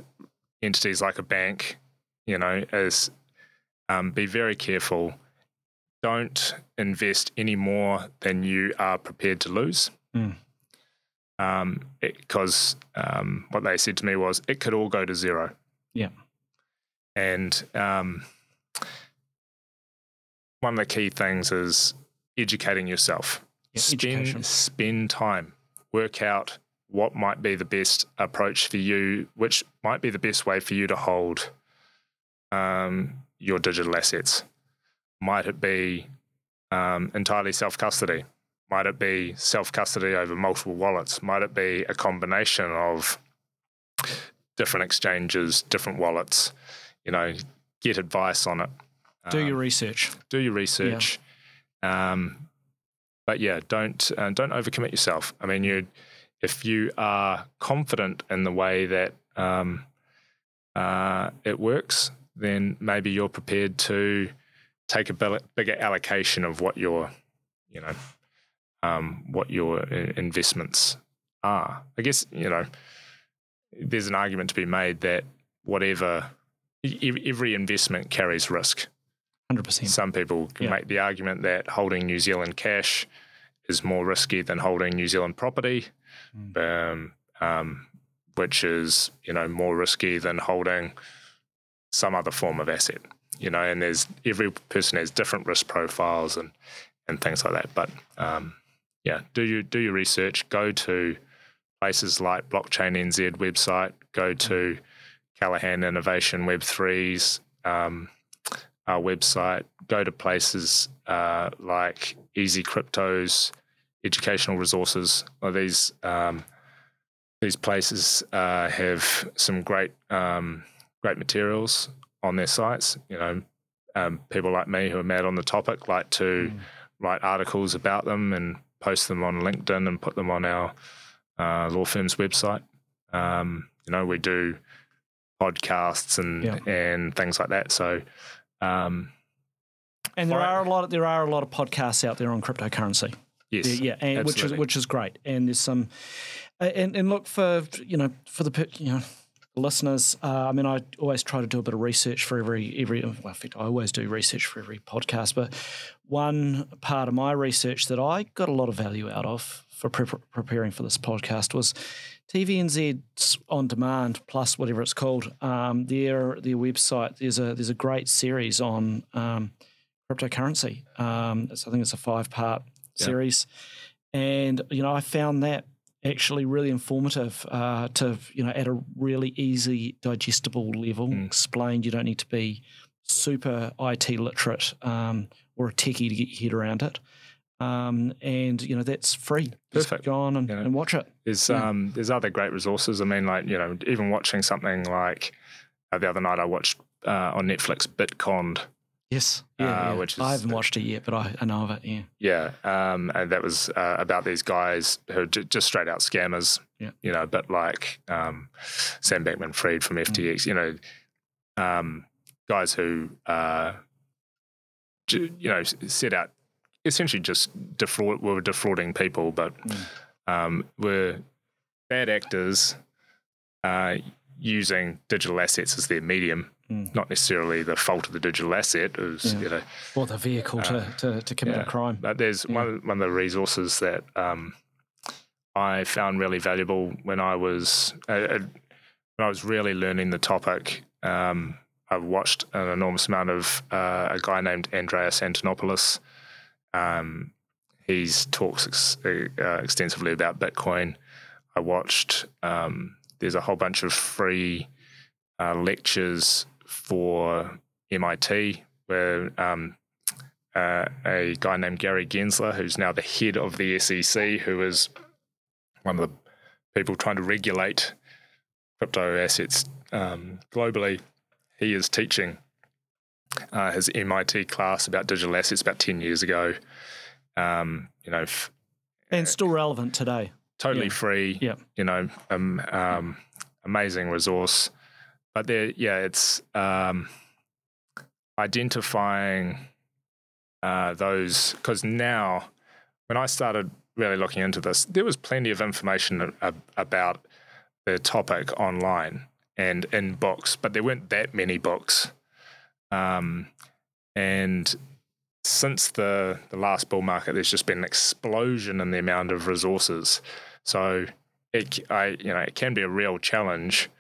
entities like a bank. You know, as um, be very careful. Don't invest any more than you are prepared to lose. Mm. because um, um, what they said to me was it could all go to zero. Yeah. And um, one of the key things is educating yourself. Yeah, spend, spend time, work out what might be the best approach for you, which might be the best way for you to hold um, your digital assets. Might it be um, entirely self custody? Might it be self custody over multiple wallets? Might it be a combination of different exchanges, different wallets? You know, get advice on it. Do Um, your research. do your research. Um, but yeah, don't uh, don't overcommit yourself. I mean, you if you are confident in the way that um, uh, it works, then maybe you're prepared to take a bigger allocation of what your you know um, what your investments are. I guess you know there's an argument to be made that whatever every investment carries risk. 100%. Some people can Yeah. make the argument that holding New Zealand cash is more risky than holding New Zealand property, Mm. um, um, which is you know more risky than holding some other form of asset. You know, and there's every person has different risk profiles and and things like that. But um, yeah, do you do your research? Go to places like Blockchain NZ website. Go to Callaghan Innovation Web threes. Um, our website, go to places uh, like Easy Crypto's, educational resources. Well, these um, these places uh, have some great um, great materials on their sites. You know, um, people like me who are mad on the topic like to Mm. write articles about them and post them on LinkedIn and put them on our uh, law firm's website. Um, you know, we do podcasts and Yeah. and things like that. So. Um, And there are a lot. Of, there are a lot of podcasts out there on cryptocurrency. yes, Yeah, yeah, and which is which is great. And there's some, uh, and and look for you know for the you know listeners. Uh, I mean, I always try to do a bit of research for every every. Well, in fact, I always do research for every podcast. But one part of my research that I got a lot of value out of for pre- preparing for this podcast was TVNZ's on demand plus whatever it's called. Um, their their website. There's a there's a great series on. Um, cryptocurrency. Um, I think it's a five part Yeah. series, and you know I found that actually really informative uh, to you know at a really easy digestible level. Mm. Explained. You don't need to be super IT literate um, or a techie to get your head around it. Um, and you know that's free. Just Perfect. go on and, You know. and watch it. There's Yeah. um there's other great resources. I mean, like you know, even watching something like uh, the other night I watched uh, on Netflix Bitcon. Yes, Uh, yeah, yeah. which I haven't watched it yet, but I, I know of it. Yeah, Yeah, um, and that was uh, about these guys who are j- just straight out scammers. Yeah. you know, but like um, Sam Bankman-Fried from FTX. You know, um, guys who uh, j- you know set out essentially just defraud were defrauding people, but Mm. um, were bad actors uh, using digital assets as their medium. Mm. Not necessarily the fault of the digital asset. Was, Yeah. you know, or the vehicle to, to, to commit yeah. a crime. but there's Yeah. one one of the resources that um, I found really valuable when I was uh, uh, when I was really learning the topic. Um, I've watched an enormous amount of uh, a guy named Andreas Antonopoulos. Um, he's talks ex- uh, extensively about Bitcoin. I watched. Um, there's a whole bunch of free uh, lectures for MIT where um, uh, a guy named Gary Gensler, who's now the head of the SEC, who is one of the people trying to regulate crypto assets um, globally. He is teaching uh, his MIT class about digital assets about 10 years ago. Um, you know, f- and still relevant today. totally Yeah. free. Yeah. You know, um, um, amazing resource. But there, yeah, it's um, identifying uh, those because now, when I started really looking into this, there was plenty of information about the topic online and in books, but there weren't that many books. Um, and since the the last bull market, there's just been an explosion in the amount of resources. So it, I, you know, it can be a real challenge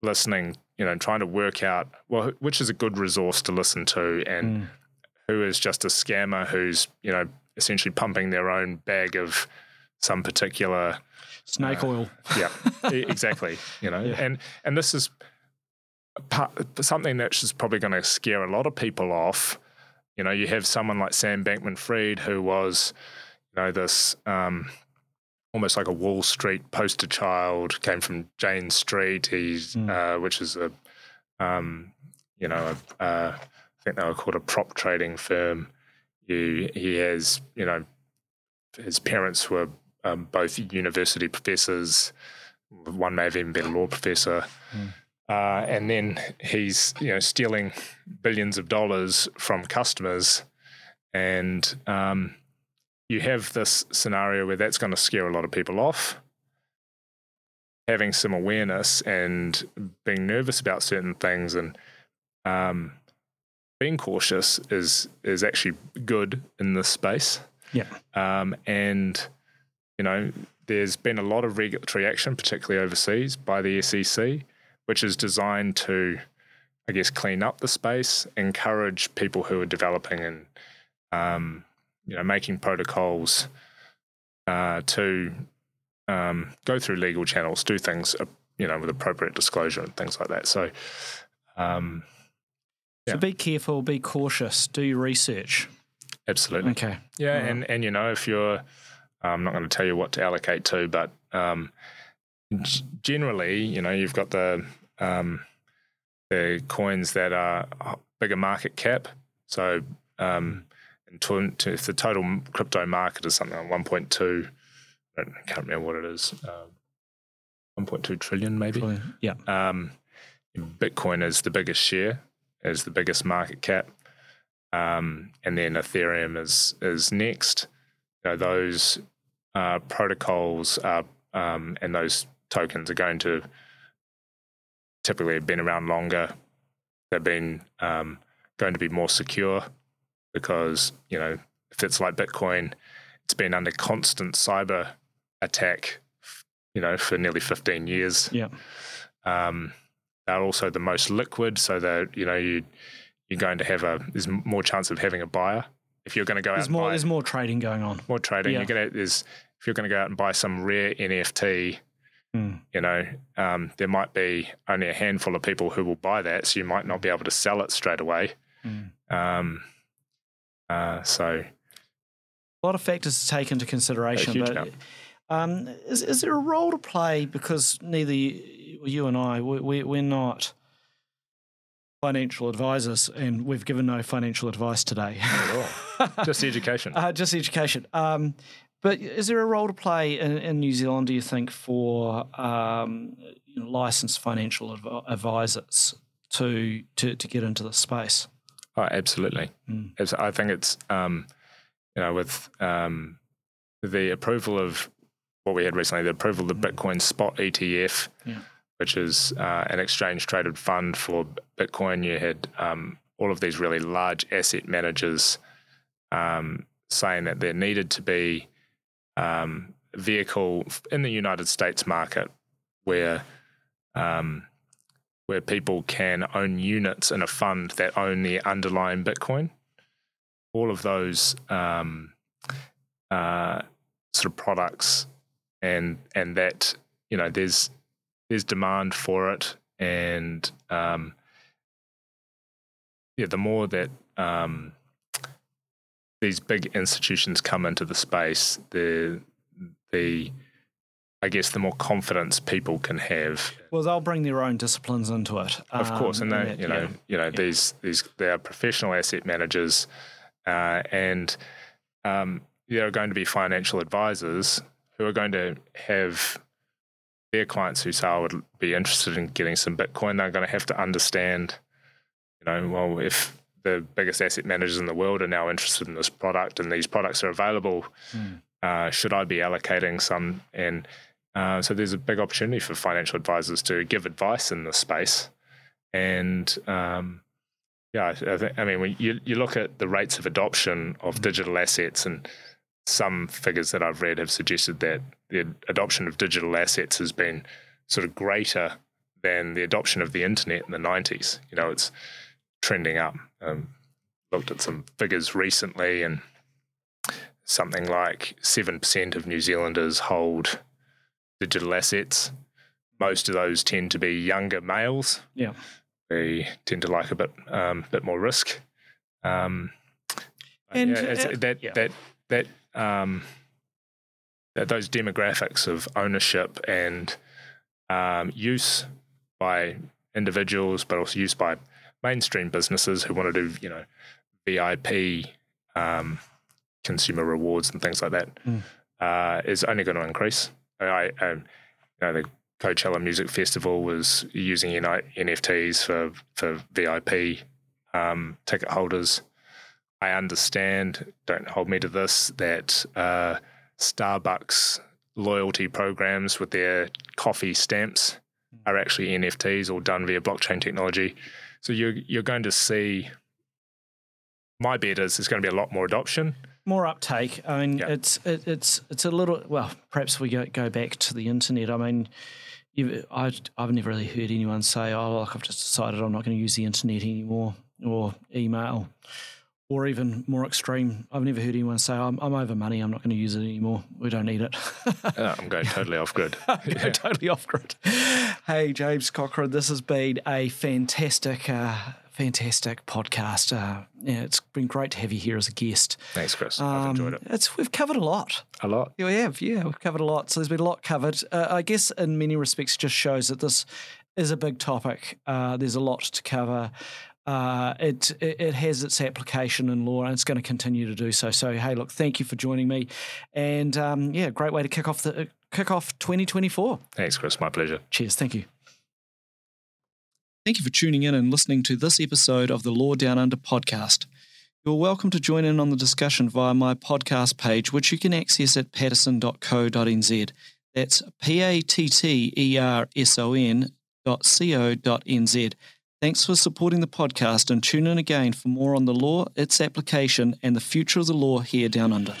listening, you know, trying to work out well which is a good resource to listen to and mm. who is just a scammer who's you know essentially pumping their own bag of some particular snake uh, oil. Yeah, exactly. You know, yeah. and and this is part, something that's probably going to scare a lot of people off. You know, you have someone like Sam Bankman-Fried who was, you know, this um, almost like a Wall Street poster child. Came from Jane Street, he's mm. uh, which is a, um, you know, a, uh, I think they were called a prop trading firm. You, he has, you know, his parents were um, both university professors. One may have even been a law professor. Mm. Uh, and then he's you know stealing billions of dollars from customers, and um, you have this scenario where that's going to scare a lot of people off. Having some awareness and being nervous about certain things and um, being cautious is is actually good in this space. Yeah. Um, and you know, there's been a lot of regulatory action, particularly overseas, by the SEC, which is designed to, I guess, clean up the space, encourage people who are developing and um, you know, making protocols uh, to um, go through legal channels, do things, uh, you know, with appropriate disclosure and things like that. So, um, yeah. so be careful, be cautious, do your research. Absolutely. Okay. Yeah, right. and and you know, if you're, I'm not going to tell you what to allocate to, but um, generally, you know, you've got the um, the coins that are bigger market cap. So um, and to, to, if the total crypto market is something like 1.2, I, can't remember what it is, um, 1.2 trillion maybe. Trillion. Yeah. Um, Bitcoin is the biggest share, is the biggest market cap, um, and then Ethereum is is next. You know, those uh, protocols are, um, and those tokens are going to typically have been around longer. They've been um, going to be more secure because you know if it's like Bitcoin, it's been under constant cyber attack, you know, for nearly 15 years. Yeah. Um, they're also the most liquid, so that you know you you're going to have a there's more chance of having a buyer if you're going to go there's out. More, buy, there's more trading going on. More trading. Yeah. You're going to there's if you're going to go out and buy some rare NFT. Mm. You know, um, there might be only a handful of people who will buy that, so you might not be able to sell it straight away. Mm. Um, uh, so, a lot of factors to take into consideration. But um, is, is there a role to play because neither you and I we, we're not financial advisors, and we've given no financial advice today. Not at all. Just education. Uh, just education. Um, but is there a role to play in, in New Zealand, do you think, for um, you know, licensed financial adv- advisors to, to, to get into the space? Oh, absolutely. Mm. I think it's um, you know with um, the approval of what we had recently, the approval of the hmm. Bitcoin spot ETF, yeah. which is uh, an exchange traded fund for Bitcoin. You had um, all of these really large asset managers um, saying that there needed to be um, a vehicle in the United States market where um, where people can own units in a fund that own the underlying Bitcoin. All of those um, uh, sort of products, and and that you know there's there's demand for it, and um, yeah, the more that um, these big institutions come into the space, the the I guess the more confidence people can have. Well, they'll bring their own disciplines into it. Of um, course, and they, you know, yeah. you know, yeah. these these they are professional asset managers, uh, and um, there are going to be financial advisors who are going to have their clients who say I would be interested in getting some Bitcoin. They're going to have to understand, you know, well, if the biggest asset managers in the world are now interested in this product and these products are available. Mm. Uh, should I be allocating some? And uh, so there's a big opportunity for financial advisors to give advice in this space. And um, yeah, I, I, mean, when you, you look at the rates of adoption of mm. digital assets, and some figures that I've read have suggested that the adoption of digital assets has been sort of greater than the adoption of the internet in the 90s. You know, it's trending up. Um, looked at some figures recently, and something like 7% of New Zealanders hold digital assets. Most of those tend to be younger males. Yeah. They tend to like a bit, um, bit more risk. Um, And, yeah, it's- uh, that yeah. that that um, that those demographics of ownership and um, use by individuals, but also use by mainstream businesses who want to do you know VIP um, consumer rewards and things like that, Mm. uh, is only going to increase. I, I you know the Coachella Music Festival was using NFTs for for VIP um, ticket holders. I understand, don't hold me to this, that uh, Starbucks loyalty programs with their coffee stamps are actually NFTs or done via blockchain technology. So you're you're going to see. My bet is there's going to be a lot more adoption. More uptake. I mean, Yeah. it's it, it's it's a little. Well, perhaps we go go back to the internet. I mean, you, I I've never really heard anyone say, "Oh, look, I've just decided I'm not going to use the internet anymore," or email, or even more extreme. I've never heard anyone say, "I'm, I'm over money. I'm not going to use it anymore. We don't need it." I'm going totally off grid. Go totally off grid. Hey, James Cochrane, this has been a fantastic, uh, fantastic podcast. Uh, yeah, it's been great to have you here as a guest. Thanks, Chris. I've enjoyed it Um, It's we've covered a lot. a lot. Yeah, we have. Yeah, we've covered a lot. So there's been a lot covered. Uh, I guess in many respects, it just shows that this is a big topic. Uh, there's a lot to cover. Uh, it, it it has its application in law, and it's going to continue to do so. So, hey, look, thank you for joining me, and um, yeah, great way to kick off the kick off 2024. Thanks, Chris. My pleasure. Cheers. Thank you. Thank you for tuning in and listening to this episode of the Law Down Under podcast. You're welcome to join in on the discussion via my podcast page, which you can access at patterson.co.nz. That's P A T T E R S O N dot C O dot N Z. Thanks for supporting the podcast and tune in again for more on the law, its application, and the future of the law here down under.